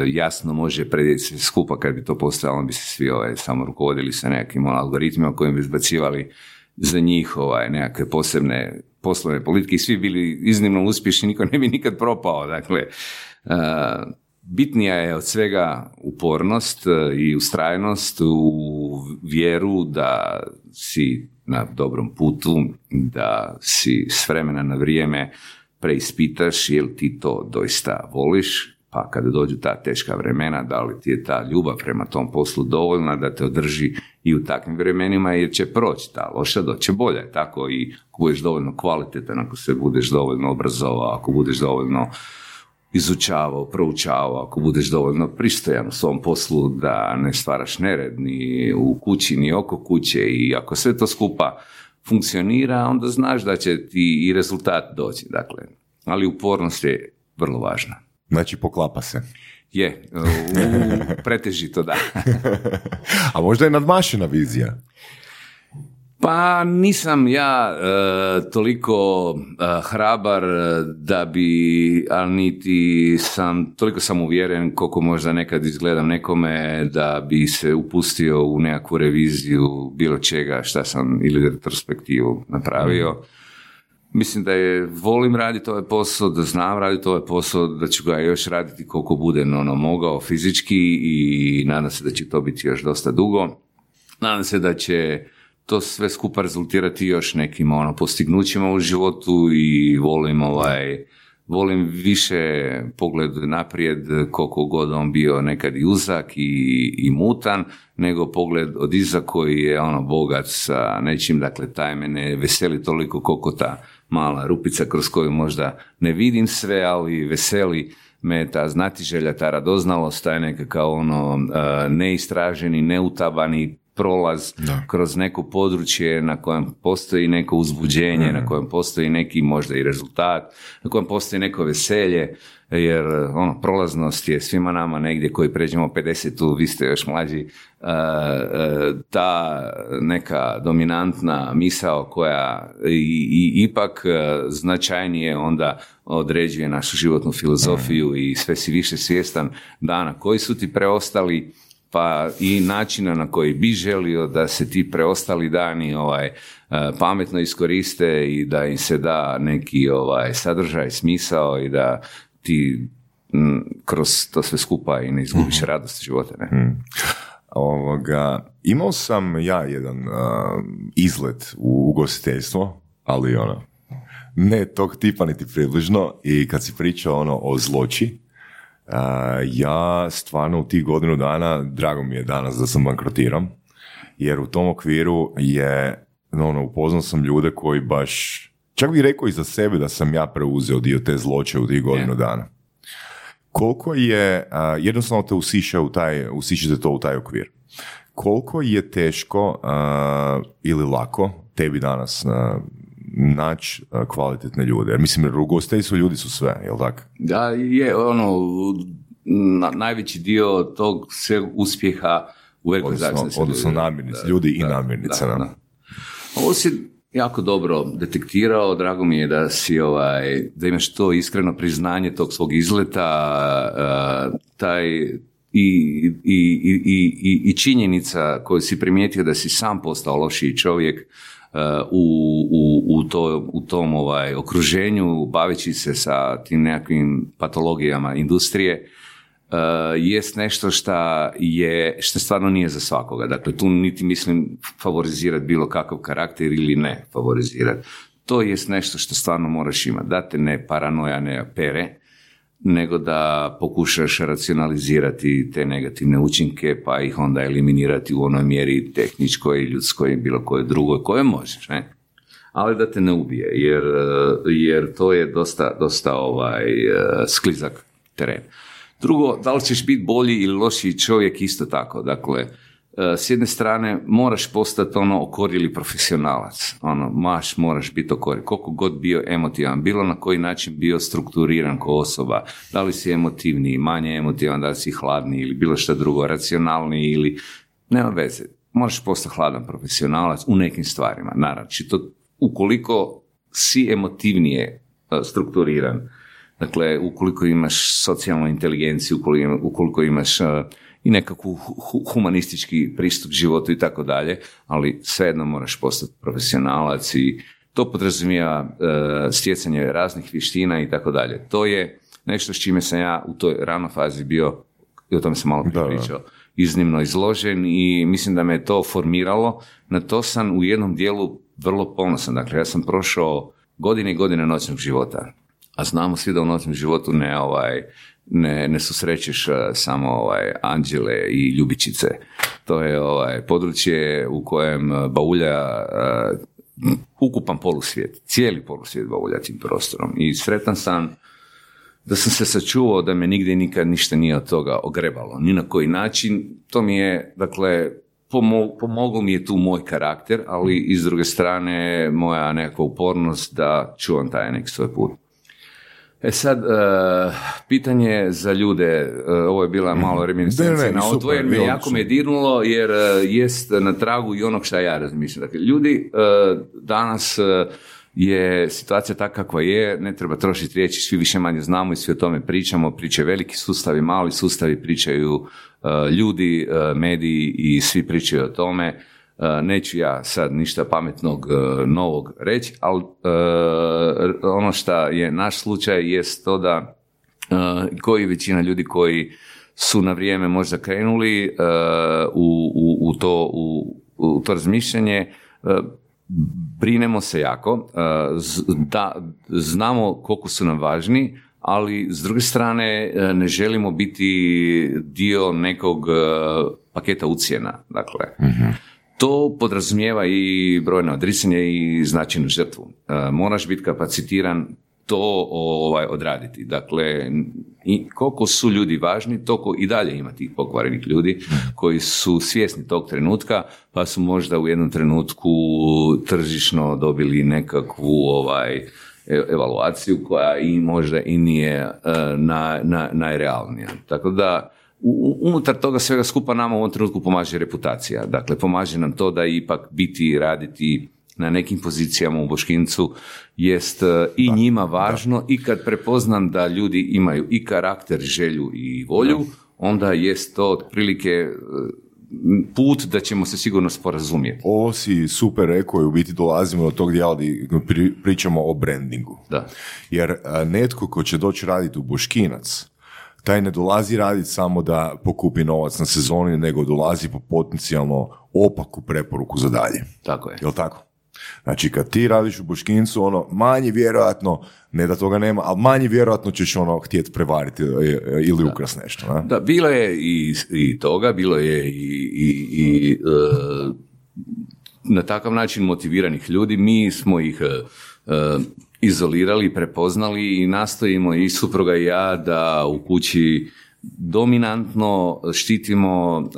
jasno može predvidjeti sve skupa kad bi to postojalo, bi se svi ovaj, samo rukovodili sa nekakvim algoritmima kojim bi izbacivali za njih ovaj, nekakve posebne poslovne politike i svi bili iznimno uspješni, niko ne bi nikad propao. Dakle, e, bitnija je od svega upornost e, i ustrajnost u vjeru da si na dobrom putu, da si s vremena na vrijeme preispitaš jel ti to doista voliš, pa kada dođu ta teška vremena, da li ti je ta ljubav prema tom poslu dovoljna da te održi i u takvim vremenima, jer će proći ta loša, doće bolja. Tako i ako budeš dovoljno kvalitetan, ako se budeš dovoljno obrazovao, ako budeš dovoljno izučavao, proučavao, ako budeš dovoljno pristojan u svom poslu da ne stvaraš nered ni u kući, ni oko kuće i ako sve to skupa funkcionira, onda znaš da će ti i rezultat doći. Dakle, ali upornost je vrlo važna.
Znači, poklapa se.
Je, u, pretežito da.
A možda je nadmašena vizija.
Pa nisam ja e, toliko e, hrabar e, da bi, ali niti sam, toliko sam uvjeren koliko možda nekad izgledam nekome da bi se upustio u nekakvu reviziju bilo čega šta sam ili retrospektivu napravio. Mislim da je, volim raditi ovaj posao, da znam raditi ovaj posao, da ću ga još raditi koliko bude ono mogao fizički i nadam se da će to biti još dosta dugo. Nadam se da će to sve skupa rezultirati još nekim ono, postignućima u životu i volim ovaj, volim više pogled naprijed koliko god on bio nekad i uzak i, i mutan, nego pogled od iza koji je ono bogat sa nečim, dakle taj me ne veseli toliko koliko ta mala rupica kroz koju možda ne vidim sve, ali veseli me ta znatiželja, ta radoznalost, taj nekakav ono eh, neistraženi, neutabani prolaz kroz neko područje na kojem postoji neko uzbuđenje, na kojem postoji neki možda i rezultat, na kojem postoji neko veselje, jer ono, prolaznost je svima nama negdje koji pređemo 50-tu, vi ste još mlađi, uh, uh, ta neka dominantna misao koja i, i ipak uh, značajnije onda određuje našu životnu filozofiju i sve si više svjestan dana koji su ti preostali pa i načina na koji bi želio da se ti preostali dani ovaj, e, pametno iskoriste i da im se da neki ovaj, sadržaj, smisao i da ti kroz to sve skupa i ne izgubiš mm radost života. Ne? Mhm.
Ovoga, imao sam ja jedan izlet u ugostiteljstvo, ali ono, ne tog tipa niti približno i kad si pričao ono o zloči, ja stvarno u tih godinu dana, drago mi je danas da sam bankrotiram, jer u tom okviru je, ono, upoznao sam ljude koji baš, čak bih rekao i za sebe da sam ja preuzeo dio te zloče u tih godinu dana. Koliko je, jednostavno te usiše u taj, usišite to u taj okvir. Koliko je teško ili lako tebi danas naći kvalitetne ljude? Jer mislim, su ljudi su sve, jel tako?
Da, je, ono, najveći dio tog sve uspjeha u velikoj
zavisnosti. Odnosno namirnice, ljudi i namirnice. Da, da.
Ovo si jako dobro detektirao, drago mi je da si ovaj, da imaš to iskreno priznanje tog svog izleta, taj i, i, i, i, činjenica koju si primijetio da si sam postao lošiji čovjek u, u, u, to, u tom ovaj, okruženju, baveći se sa tim nekakvim patologijama industrije, uh, jest nešto što je, što stvarno nije za svakoga. Dakle, tu niti mislim favorizirati bilo kakav karakter ili ne favorizirati. To jest nešto što stvarno moraš imati. Da te ne paranoja ne pere, nego da pokušaš racionalizirati te negativne učinke pa ih onda eliminirati u onoj mjeri tehničkoj, ljudskoj, bilo koje drugoj koje možeš. Ne? Ali da te ne ubije, jer, jer to je dosta, dosta ovaj, sklizak teren. Drugo, da li ćeš biti bolji ili lošiji čovjek isto tako. Dakle, s jedne strane moraš postati ono okorili profesionalac, ono, maš moraš biti okori, koliko god bio emotivan, bilo na koji način bio strukturiran ko osoba, da li si emotivniji, manje emotivan, da li si hladniji ili bilo što drugo, racionalniji ili, nema veze, moraš postati hladan profesionalac u nekim stvarima, naravno, ukoliko si emotivnije e, strukturiran, dakle, ukoliko imaš socijalnu inteligenciju, ukoliko imaš e, i nekakvu humanistički pristup životu i tako dalje, ali svejedno moraš postati profesionalac i to podrazumijeva uh, stjecanje raznih vještina i tako dalje. To je nešto s čime sam ja u toj ranoj fazi bio, i o tome sam malo pričao, iznimno izložen i mislim da me to formiralo. Na to sam u jednom dijelu vrlo ponosan. Dakle, ja sam prošao godine i godine noćnog života. A znamo svi da u noćnom životu ne ovaj, ne, ne susrećeš uh, samo ovaj, anđele i ljubičice. To je ovaj, područje u kojem uh, baulja uh, ukupan polusvijet, cijeli polusvijet baulja tim prostorom. I sretan sam da sam se sačuvao da me nigdje nikad ništa nije od toga ogrebalo. Ni na koji način. To mi je, dakle, pomogao mi je tu moj karakter, ali iz druge strane moja nekakva upornost da čuvam taj neki svoj put. E sad, uh, pitanje za ljude, uh, ovo je bila malo reminiscencija na ovo tvoje, me jako me dirnulo jer uh, jest na tragu i onog šta ja razmišljam. Dakle, ljudi danas je situacija takva kakva je, ne treba trošiti riječi, svi više manje znamo i svi o tome pričamo, pričaju veliki sustavi, mali sustavi, pričaju ljudi, mediji i svi pričaju o tome E, neću ja sad ništa pametnog e, novog reći, ali e, ono što je naš slučaj jest to da koji većina ljudi koji su na vrijeme možda krenuli u, u, u to, u, u to razmišljanje, brinemo se jako, da znamo koliko su nam važni, ali s druge strane ne želimo biti dio nekog paketa ucijena. Dakle, mhm. To podrazumijeva i brojne odricanje i značajnu žrtvu. E, moraš biti kapacitiran to ovaj, odraditi. Dakle, i koliko su ljudi važni, toliko i dalje ima tih pokvarenih ljudi koji su svjesni tog trenutka, pa su možda u jednom trenutku tržišno dobili nekakvu ovaj, e, evaluaciju koja i možda i nije e, na, na, najrealnija. Tako da, unutar toga svega skupa nama u ovom trenutku pomaže reputacija. Dakle, pomaže nam to da ipak biti raditi na nekim pozicijama u Boškincu jest e, i njima važno i kad prepoznam da ljudi imaju i karakter, želju i volju, onda jest to otprilike e, put da ćemo se sigurno sporazumjeti.
Ovo si super rekao i u biti dolazimo do tog dijela gdje pri- pričamo o brandingu.
Da.
Jer a, netko ko će doći raditi u Boškinac, taj ne dolazi raditi samo da pokupi novac na sezoni, nego dolazi po potencijalno opaku preporuku za dalje.
Tako je.
Jel tako? Znači, kad ti radiš u Boškincu, ono, manje vjerojatno, ne da toga nema, ali manje vjerojatno ćeš ono htjeti prevariti e, e, ili ukras nešto. Ne?
Da, bilo je i, i toga, bilo je i, i, i, e, na takav način motiviranih ljudi. Mi smo ih e, izolirali, prepoznali i nastojimo i supruga i ja da u kući dominantno štitimo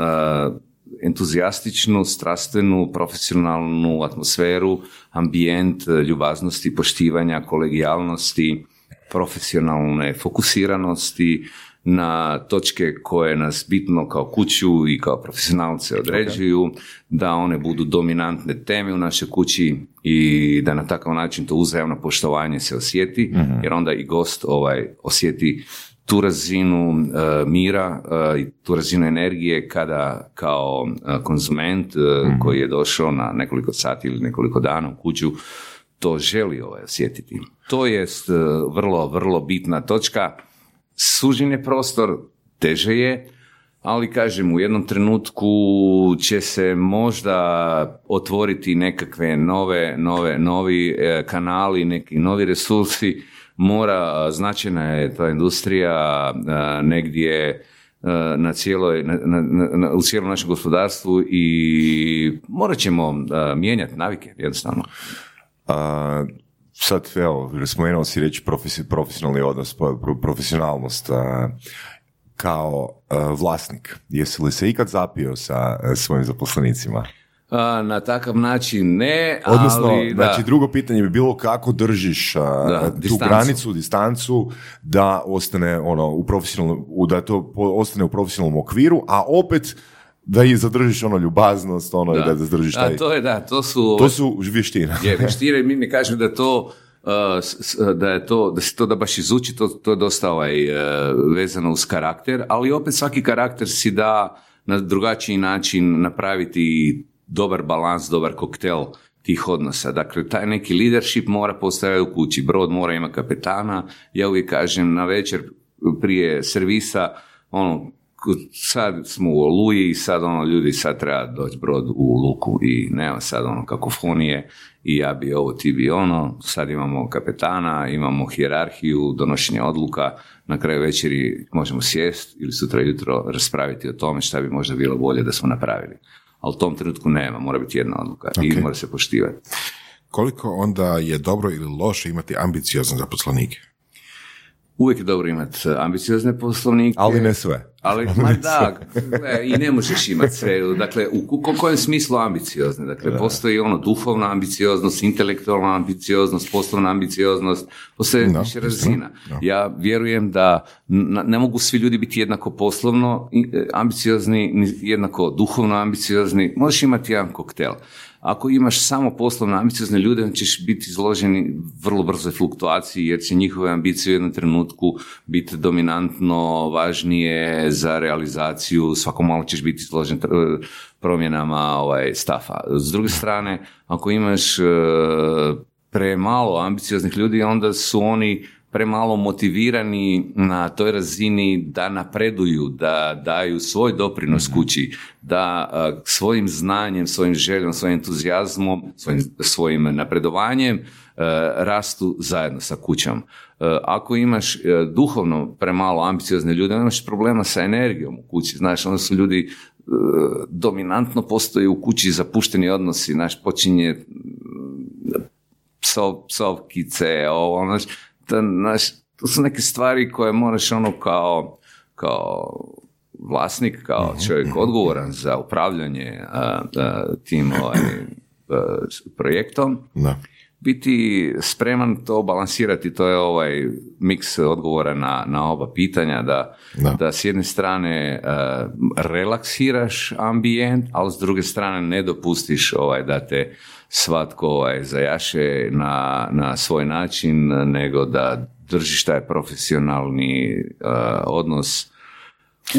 entuzijastičnu, strastvenu, profesionalnu atmosferu, ambijent ljubaznosti, poštivanja, kolegijalnosti, profesionalne fokusiranosti na točke koje nas bitno kao kuću i kao profesionalce određuju, da one budu dominantne teme u našoj kući i da na takav način to uzajamno poštovanje se osjeti, jer onda i gost ovaj osjeti tu razinu e, mira e, i tu razinu energije kada kao e, konzument e, koji je došao na nekoliko sati ili nekoliko dana u kuću to želi ovaj osjetiti. To je vrlo, vrlo bitna točka. Sužen je prostor, teže je, ali kažem, u jednom trenutku će se možda otvoriti nekakve nove, nove, novi e, kanali, neki novi resursi, mora, značajna je ta industrija negdje a, na cijeloj, na, na- na- u cijelom našem gospodarstvu i morat ćemo mijenjati navike, jednostavno.
A, sad, evo, spomenuo si reći profesi- profesionalni odnos, pro- profesionalnost kao a, vlasnik. Jesi li se ikad zapio sa a, svojim zaposlenicima?
A, na takav način ne,
Odnosno,
ali da.
znači drugo pitanje bi bilo kako držiš a,
Da,
tu
distancu.
granicu, distancu da ostane ono u profesionalnom, da to ostane u profesionalnom okviru, a opet da i zadržiš ono ljubaznost, ono da, da zadržiš taj...
Da, to je, da, to su...
to su vještine.
je vještine, mi ne kažem da to uh, da je to, da se to da baš izuči, to, to je dosta ovaj, uh, vezano uz karakter, ali opet svaki karakter si da na drugačiji način napraviti dobar balans, dobar koktel tih odnosa. Dakle, taj neki leadership mora postojati u kući. Brod mora imati kapetana. Ja uvijek kažem na večer prije servisa, ono, sad smo u Oluji i sad ono ljudi sad treba doći brod u luku i nema sad ono kakofonije i ja bi ovo, ti bi ono, sad imamo kapetana, imamo hijerarhiju, donošenje odluka, na kraju večeri možemo sjest ili sutra jutro raspraviti o tome šta bi možda bilo bolje da smo napravili. Ali u tom trenutku nema, mora biti jedna odluka i
Ok.
mora se poštivati.
Koliko onda je dobro ili loše imati ambiciozne zaposlenike?
Uvijek je dobro imati ambiciozne poslovnike.
Ali ne sve.
Ali, ma da, gle, i ne možeš imati sve. Dakle, u ko- ko- kojem smislu ambiciozne? Dakle, postoji ono duhovna ambicioznost, intelektualna ambicioznost, poslovna ambicioznost, postoje
Da,
više razina.
da.
Ja vjerujem da ne mogu svi ljudi biti jednako poslovno e, ambiciozni, ni jednako duhovno ambiciozni. Možeš imati jedan koktel. Ako imaš samo poslovno ambiciozne ljude, onda ćeš biti izloženi vrlo brzoj fluktuaciji, jer će njihove ambicije u jednom trenutku biti dominantno važnije za realizaciju, svako malo ćeš biti izložen tr- promjenama ovaj, stafa. S druge strane, ako imaš e, premalo ambicioznih ljudi, onda su oni premalo motivirani na toj razini da napreduju, da daju svoj doprinos kući, da svojim znanjem, svojim željom, svojim entuzijazmom, svojim, svojim napredovanjem rastu zajedno sa kućom. Ako imaš duhovno premalo ambiciozne ljude, imaš problema sa energijom u kući. Znaš, onda su ljudi dominantno postoji u kući zapušteni odnosi, znaš, počinje psov, psovkice, ovo, ono, to, znaš, to su neke stvari koje moraš ono kao, kao vlasnik, kao čovjek odgovoran za upravljanje a, a, tim ovaj, a, projektom,
Da.
biti spreman to balansirati, to je ovaj miks odgovora na, na oba pitanja, da,
Da.
da s jedne strane relaksiraš ambijent, ali s druge strane ne dopustiš ovaj, da te svatko ovaj, zajaše na, na svoj način, nego da držiš taj profesionalni eh, odnos.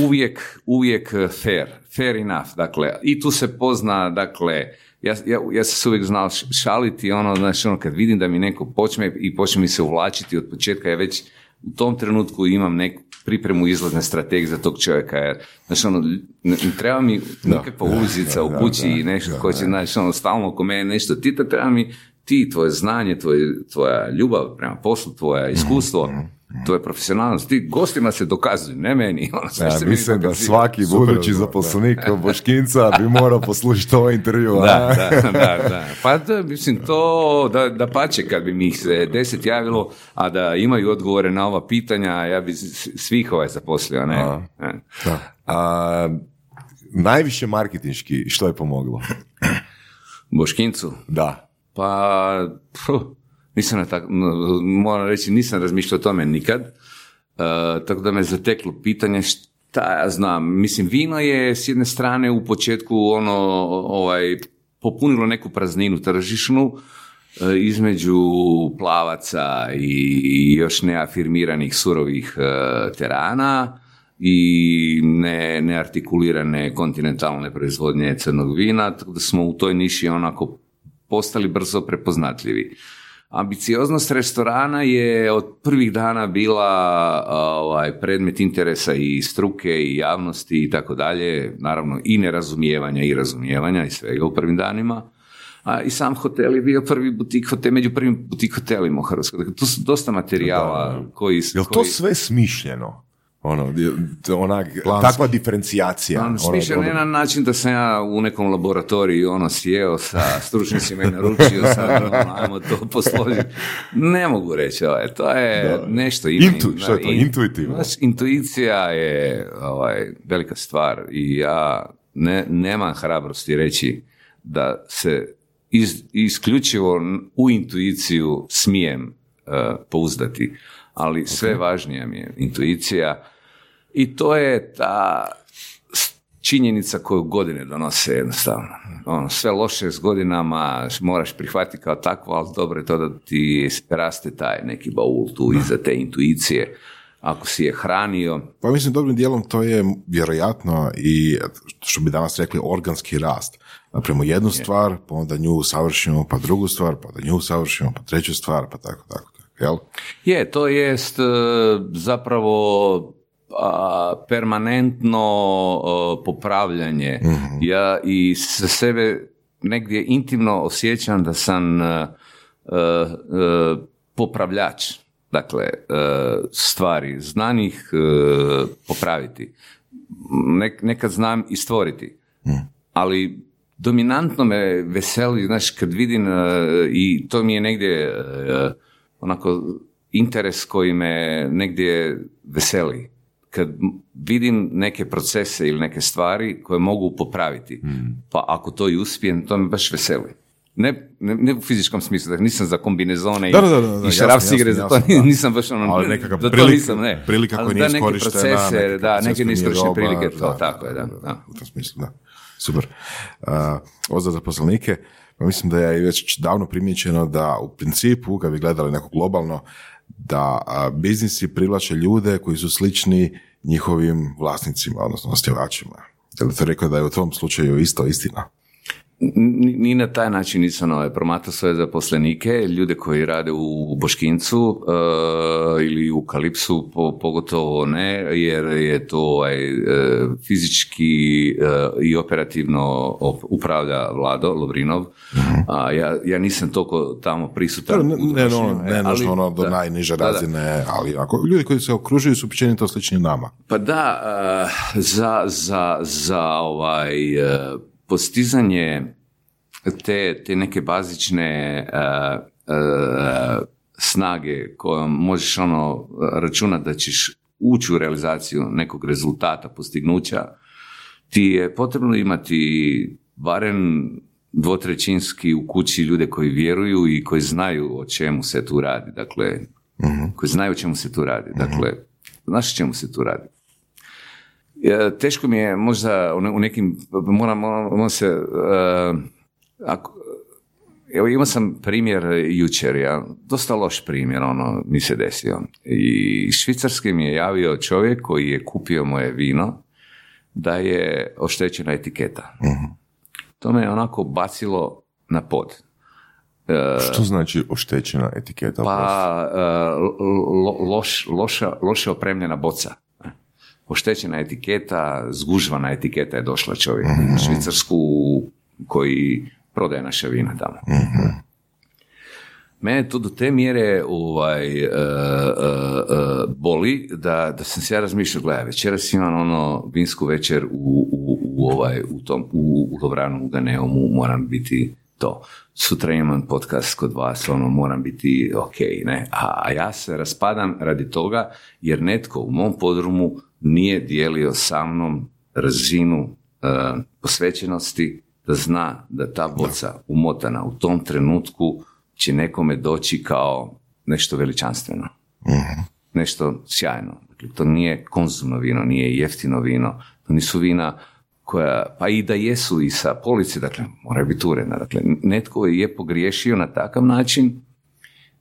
Uvijek, uvijek fair, fair enough, dakle, i tu se pozna, dakle, ja, ja, ja sam se uvijek znao šaliti, ono, znači, ono, kad vidim da mi neko počne i počne mi se uvlačiti od početka, ja već u tom trenutku imam neku pripremu izlazne strategije za tog čovjeka, jer, znači, ono, ne, treba mi nikakva ulizica u kući i nešto ko će, znači, ono, stalno oko mene nešto, ti to treba mi ti, tvoje znanje, tvoj, tvoja ljubav prema poslu, tvoje iskustvo, tvoje profesionalnost, ti gostima se dokazuju, ne meni. Ono, sve
Ja,
se meni
mislim da svaki budući
da,
zaposlenik Boškinca bi morao poslušati ovaj intervju. a?
Da, da, da, da. Pa da, mislim, to da, da pače kad bi mi ih se deset javilo, a da imaju odgovore na ova pitanja, ja bi svih ovaj zaposlio, ne? E.
A, najviše marketinški, što je pomoglo?
Boškincu?
Da.
Pa, puh, nisam na tak, n- moram reći, nisam razmišljao o tome nikad, E, tako da me zateklo pitanje šta ja znam. Mislim, vino je s jedne strane u početku ono, ovaj, popunilo neku prazninu tržišnu, e, između plavaca i, još neafirmiranih surovih e, terana i ne, neartikulirane kontinentalne proizvodnje crnog vina, tako da smo u toj niši onako postali brzo prepoznatljivi. Ambicioznost restorana je od prvih dana bila ovaj, predmet interesa i struke i javnosti i tako dalje, naravno i nerazumijevanja i razumijevanja i svega u prvim danima. A i sam hotel je bio prvi butik hotel, među prvim butik hotelima u Hrvatskoj. Dakle, tu su dosta materijala koji...
Je li to
koji-
sve smišljeno? Ono, je- onak,
Planski.
takva diferencijacija.
On
ono,
smišljen
ono-
je na način da sam ja u nekom laboratoriju ono sjeo sa stručnicima i naručio sad, ono, ajmo to posložiti. Ne mogu reći, ovaj, to je nešto ima.
Intu- što je to,
in-
intuitivno?
Znaš, intuicija je ovaj, velika stvar i ja ne, nemam hrabrosti reći da se iz, isključivo u intuiciju smijem eh, pouzdati, ali sve važnija mi je intuicija i to je ta činjenica koju godine donose jednostavno. Ono, sve loše s godinama moraš prihvatiti kao takvo, ali dobro je to da ti raste taj neki baul tu iza te intuicije. Ako si je hranio,
Pa mislim, dobrim dijelom to je vjerojatno i, što bi danas rekli, organski rast. Napravimo jednu stvar, pa onda nju savršimo, pa drugu stvar, pa onda nju savršimo, pa treću stvar, pa tako, tako, tako, jel?
Je, to jest e, zapravo a, permanentno e, popravljanje. Ja i sa sebe negdje intimno osjećam da sam e, e, e, popravljač. Dakle, stvari, znanih e, popraviti. Nek- nekad znam i stvoriti. Ali dominantno me veseli, znaš, kad vidim i to mi je negdje onako interes koji me negdje veseli. Kad vidim neke procese ili neke stvari koje mogu popraviti, pa ako to i uspijem, to me baš veseli. Ne, ne, ne u fizičkom smislu, dakle nisam za kombinezone
Da, da, da, da,
i,
jasno,
i šarafs igre,
jasno,
za to
da.
nisam baš ono,
Ali nekakav
za to
prilik-
nisam, ne.
prilika koja
da,
nije
neke
iskorištena,
procese, da,
proces
neke
koji nije
neiskorištene prilike, to,
da,
tako
da,
je, da.
da,
da.
U tom smislu, da. Super. Uh, za zaposlenike, pa mislim da je već davno primijećeno da u principu, kad bi gledali neko globalno, da biznisi privlače ljude koji su slični njihovim vlasnicima, odnosno osnivačima. Jel to rekao da je u tom slučaju isto istina?
Ni, ni na taj način nisam ovaj, promatrao svoje zaposlenike, ljude koji rade u Boškincu e, ili u Kalipsu, po, pogotovo ne, jer je to ovaj, e, fizički e, i operativno op- upravlja Vlado Lovrinov, a ja, ja nisam toliko tamo prisutan.
Ne, ne,
donošenju,
no,
e,
ne
ali-
ono do
da.
najniže
Da, da.
razine, ali ako ljudi koji se okružuju su općenito slični nama.
Pa da, eh, za, za, za ovaj, eh, postizanje te, te neke bazične eh, eh, snage kojom možeš ono računati da ćeš ući u realizaciju nekog rezultata, postignuća, ti je potrebno imati barem dvotrećinski u kući ljude koji vjeruju i koji znaju o čemu se tu radi. Dakle, koji znaju o čemu se tu radi. Dakle, znaš o čemu se tu radi. E, Teško mi je možda u ne- u nekim, moram, moram, se, e, ako, evo imao sam primjer jučer, ja, dosta loš primjer, ono, mi se desio. I iz Švicarske mi je javio čovjek koji je kupio moje vino, da je oštećena etiketa. To me je onako bacilo na pod.
Što znači oštećena etiketa?
Pa e, lo- loš, loša, loše opremljena boca. Oštećena etiketa, zgužvana etiketa je došla čovjek u Švicarsku koji prodaje naša vina tamo. Mene to do te mjere ovaj, e, e, e, boli da, da sam se ja razmišljao, gledaj, večeras imam ono vinsku večer u, u, u, ovaj, u, tom, u, u Lovranu, u Ganeomu, moram biti to. Sutra imam podcast kod vas, ono, moram biti ok, ne? A, a ja se raspadam radi toga jer netko u mom podrumu nije dijelio sa mnom razinu e, posvećenosti da zna da ta boca umotana u tom trenutku će nekome doći kao nešto veličanstveno. Nešto sjajno. Dakle, to nije konzumno vino, nije jeftino vino, to nisu vina koja, pa i da jesu i sa police, dakle, moraju biti uredna. Dakle, netko je pogriješio na takav način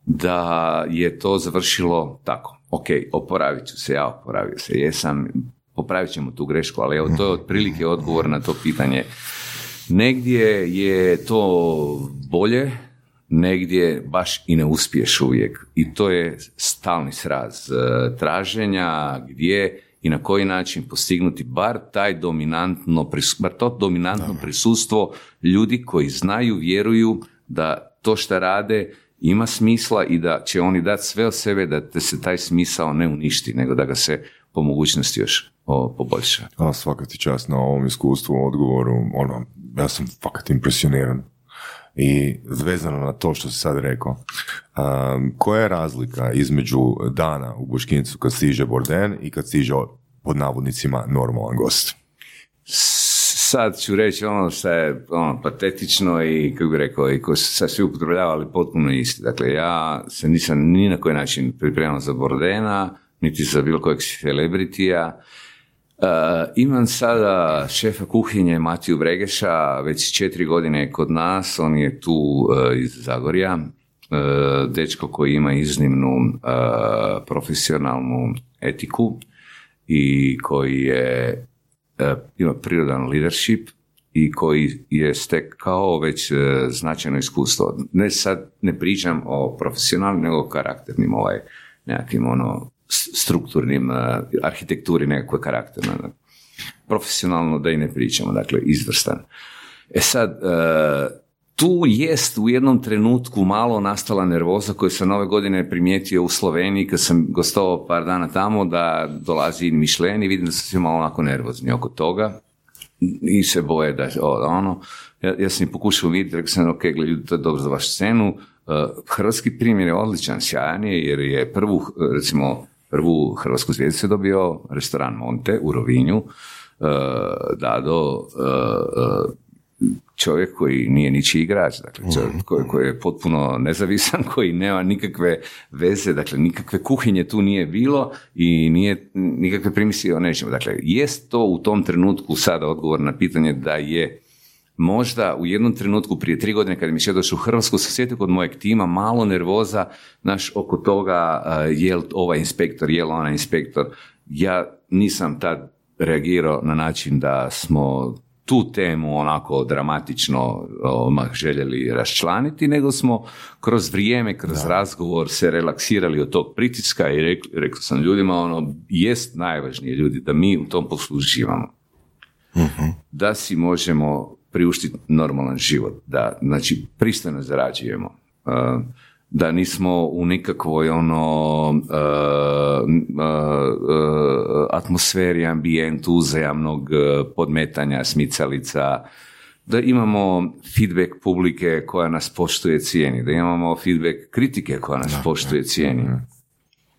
da je to završilo tako. Ok, oporavit ću se, ja oporavio se, jesam, popravit ćemo tu grešku, ali evo, to je otprilike odgovor na to pitanje. Negdje je to bolje, negdje baš i ne uspiješ uvijek. I to je stalni sraz e, traženja gdje i na koji način postignuti bar taj dominantno, bar to dominantno prisustvo ljudi koji znaju, vjeruju da to što rade ima smisla i da će oni dati sve od sebe da te se taj smisao ne uništi, nego da ga se po mogućnosti još o, poboljša.
A svaka ti čast na ovom iskustvu, odgovoru, ono, ja sam fakat impresioniran. I vezano na to što si sad rekao, um, koja je razlika između dana u Boškincu kad stiže Borden i kad stiže pod navodnicima normalan gost?
Sad ću reći ono što je ono, patetično i kako bi rekao i ko su sad svi upotrebljavali potpuno isti. Dakle, ja se nisam ni na koji način pripremao za Bordena, niti za bilo kojeg celebritija. Uh, imam sada šefa kuhinje Matiju Bregeša, već četiri godine kod nas, on je tu uh, iz Zagorja, uh, dečko koji ima iznimnu profesionalnu etiku i koji je ima prirodan leadership i koji je stekao već e, značajno iskustvo. Ne sad ne pričam o profesionalnim, nego o karakternim, ovaj, nekakvim ono, strukturnim, e, arhitekturi nekakve karakterne. Profesionalno da i ne pričamo, dakle, izvrstan. E sad, e, tu jest u jednom trenutku malo nastala nervoza koju sam ove godine primijetio u Sloveniji kad sam gostovao par dana tamo da dolazi Mišlen i vidim da su svi malo onako nervozni oko toga i se boje da ono, ja, ja sam im pokušao vidjeti, rekao sam, ok, gle, ljudi, to je dobro za vašu scenu. Uh, hrvatski primjer je odličan, sjajan je, jer je prvu, recimo, prvu hrvatsku zvijezdu je dobio restoran Monte u Rovinju, uh, Dado, uh, uh, čovjek koji nije ničiji igrač, dakle čovjek koji, koji je potpuno nezavisan, koji nema nikakve veze, dakle nikakve kuhinje tu nije bilo i nije nikakve primisije o nečemu. Dakle, jest to u tom trenutku sada odgovor na pitanje da je možda u jednom trenutku prije tri godine kad mi je došao u Hrvatsku sam sjetio kod mojeg tima malo nervoza naš oko toga uh, je li ovaj inspektor, je li onaj inspektor. Ja nisam tad reagirao na način da smo tu temu onako dramatično odmah željeli raščlaniti, nego smo kroz vrijeme, kroz razgovor se relaksirali od tog pritiska i rekli, rekao sam ljudima, ono, jest najvažnije ljudi, da mi u tom poslu uživamo. Da si možemo priuštiti normalan život, da, znači, pristojno zarađujemo, uh, da nismo u nikakvoj ono uh, uh, uh, atmosferi, ambijentu uzajamnog uh, podmetanja, smicalica, da imamo feedback publike koja nas poštuje cijeni, da imamo feedback kritike koja nas poštuje cijeni.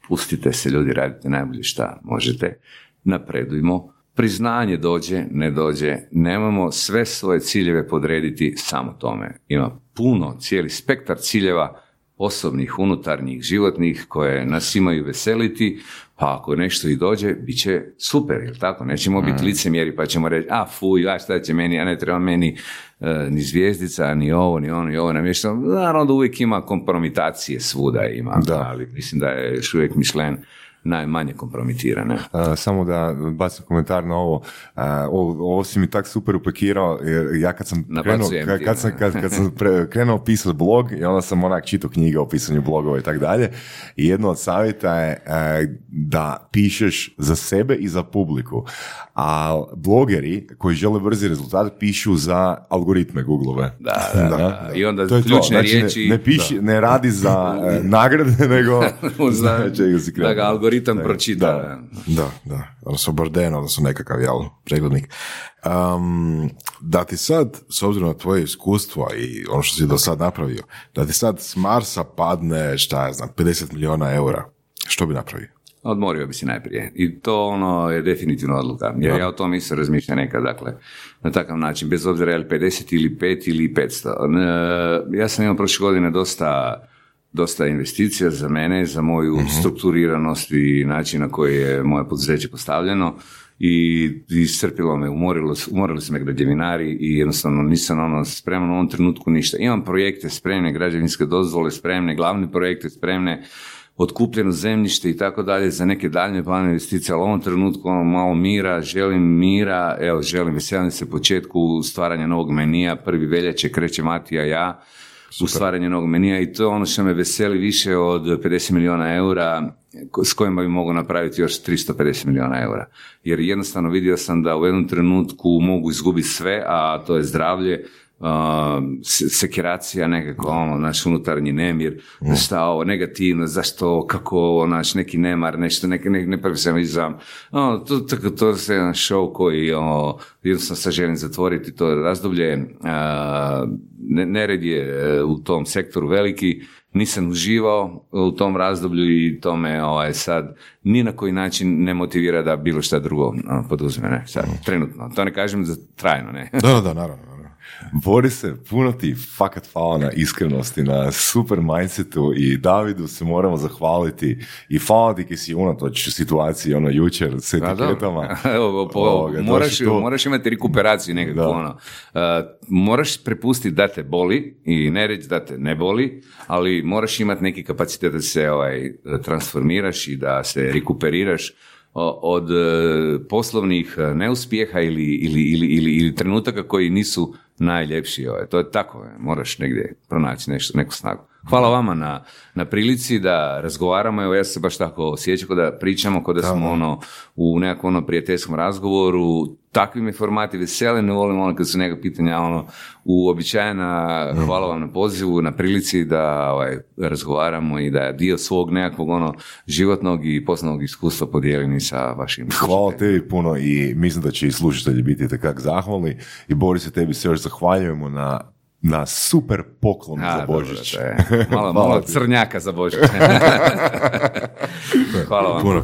Pustite se ljudi, radite najbolje šta možete, napredujmo, priznanje dođe, ne dođe, nemamo sve svoje ciljeve podrediti samo tome. Ima puno, cijeli spektar ciljeva osobnih, unutarnjih, životnih koje nas imaju veseliti, pa ako nešto i dođe, bit će super, jel tako? Nećemo biti
Mm.
licemjeri pa ćemo reći, a fuj, a šta će meni, a ne treba meni e, ni zvijezdica, ni ovo, ni ono, ni ovo namješteno. Naravno da uvijek ima kompromitacije, svuda ima,
Da.
ali mislim da je još uvijek Michelin najmanje kompromitirane.
Uh, samo da bacim komentar na ovo. Uh, ovo, ovo si mi tak super upakirao, jer ja kad sam krenuo, kad, sam,
ne.
kad, kad sam pre- krenuo pisati blog i onda sam onak čitao knjige o pisanju blogova i tak dalje i jedno od savjeta je uh, da pišeš za sebe i za publiku. A blogeri koji žele brzi rezultat pišu za algoritme Googlove.
Da, da, da. I onda
To je to.
ključne
Znači, ne-
riječi...
Ne, piši, ne radi za e, nagrade, nego
za, da ga algoritam pročita.
da.
Da, da. Odnosno Borden, odnosno nekakav, jel, preglednik. Um, da ti sad, s obzirom na tvoje iskustvo i ono što si do sad napravio, da ti sad s Marsa padne, šta ja znam, 50 milijuna eura, što bi napravio?
Odmorio bi se najprije. I to ono je definitivno odluka. Jer ja o tom isto razmišljam nekad, dakle, na takav način, bez obzira je li 50 ili 5 ili 500. E, Ja sam imao prošle godine dosta dosta investicija za mene, za moju strukturiranost i način na koji je moje poduzeće postavljeno. I iscrpilo me, umorilo, umorili su me građevinari i jednostavno nisam ono spreman u ovom trenutku ništa. Imam projekte spremne, građevinske dozvole spremne, glavne projekte spremne, otkupljeno zemljište i tako dalje za neke daljnje planove investicije, ali u ovom trenutku ono malo mira, želim mira, evo želim, veselim se početku stvaranja novog menija, prvi veljače kreće Matija ja, u stvaranje novog menija i to je ono što me veseli više od 50 milijuna eura s kojima bi mogao napraviti još 350 milijuna eura. Jer jednostavno vidio sam da u jednom trenutku mogu izgubiti sve, a to je zdravlje, sekiracija nekako, ono, naš unutarnji nemir, šta ovo, negativno, zašto ovo, kako ovo, naš neki nemar, nešto, neki ne, neprofesionalizam. Ono, to, to, to je jedan show koji ono, jednostavno sad želim zatvoriti to razdoblje. A, ne- nered je e, u tom sektoru veliki, nisam uživao u tom razdoblju i to me ovaj, sad ni na koji način ne motivira da bilo šta drugo ono, poduzme, ne, sad, trenutno. To ne kažem za trajno, ne.
Da, da, naravno.
Borise, puno ti fakat hvala na iskrenosti, na super mindsetu i Davidu se moramo zahvaliti i hvala ti kaj si unatoč situaciji ono jučer s etiketama.
Evo, po,
Ovoga,
moraš, moraš imati rekuperaciju nekako.
Da.
Ono. Uh, moraš prepustiti da te boli i ne reći da te ne boli, ali moraš imati neki kapacitet da se ovaj, transformiraš i da se rekuperiraš od e, poslovnih e, neuspjeha ili, ili, ili, ili, ili trenutaka koji nisu najljepši. Ovaj. To je tako, e, moraš negdje pronaći nešto, neku snagu. Hvala vama na, na prilici da razgovaramo, evo ja se baš tako osjećam, da pričamo, kao da smo ono, u nekakvom ono prijateljskom razgovoru, takvi me formati vesele, ne volim ono kad su neka pitanja ono, uobičajena, hvala vam na pozivu, na prilici da ovaj, razgovaramo i da dio svog nekakvog ono, životnog i poslovnog iskustva podijelim i sa vašim
Hvala tebi puno i mislim da će i slušatelji biti tekak zahvalni i Borise, tebi se još zahvaljujemo na, na super poklon
A,
za
dobro,
Božić.
je malo, malo crnjaka za Božić. hvala vam.
Puno.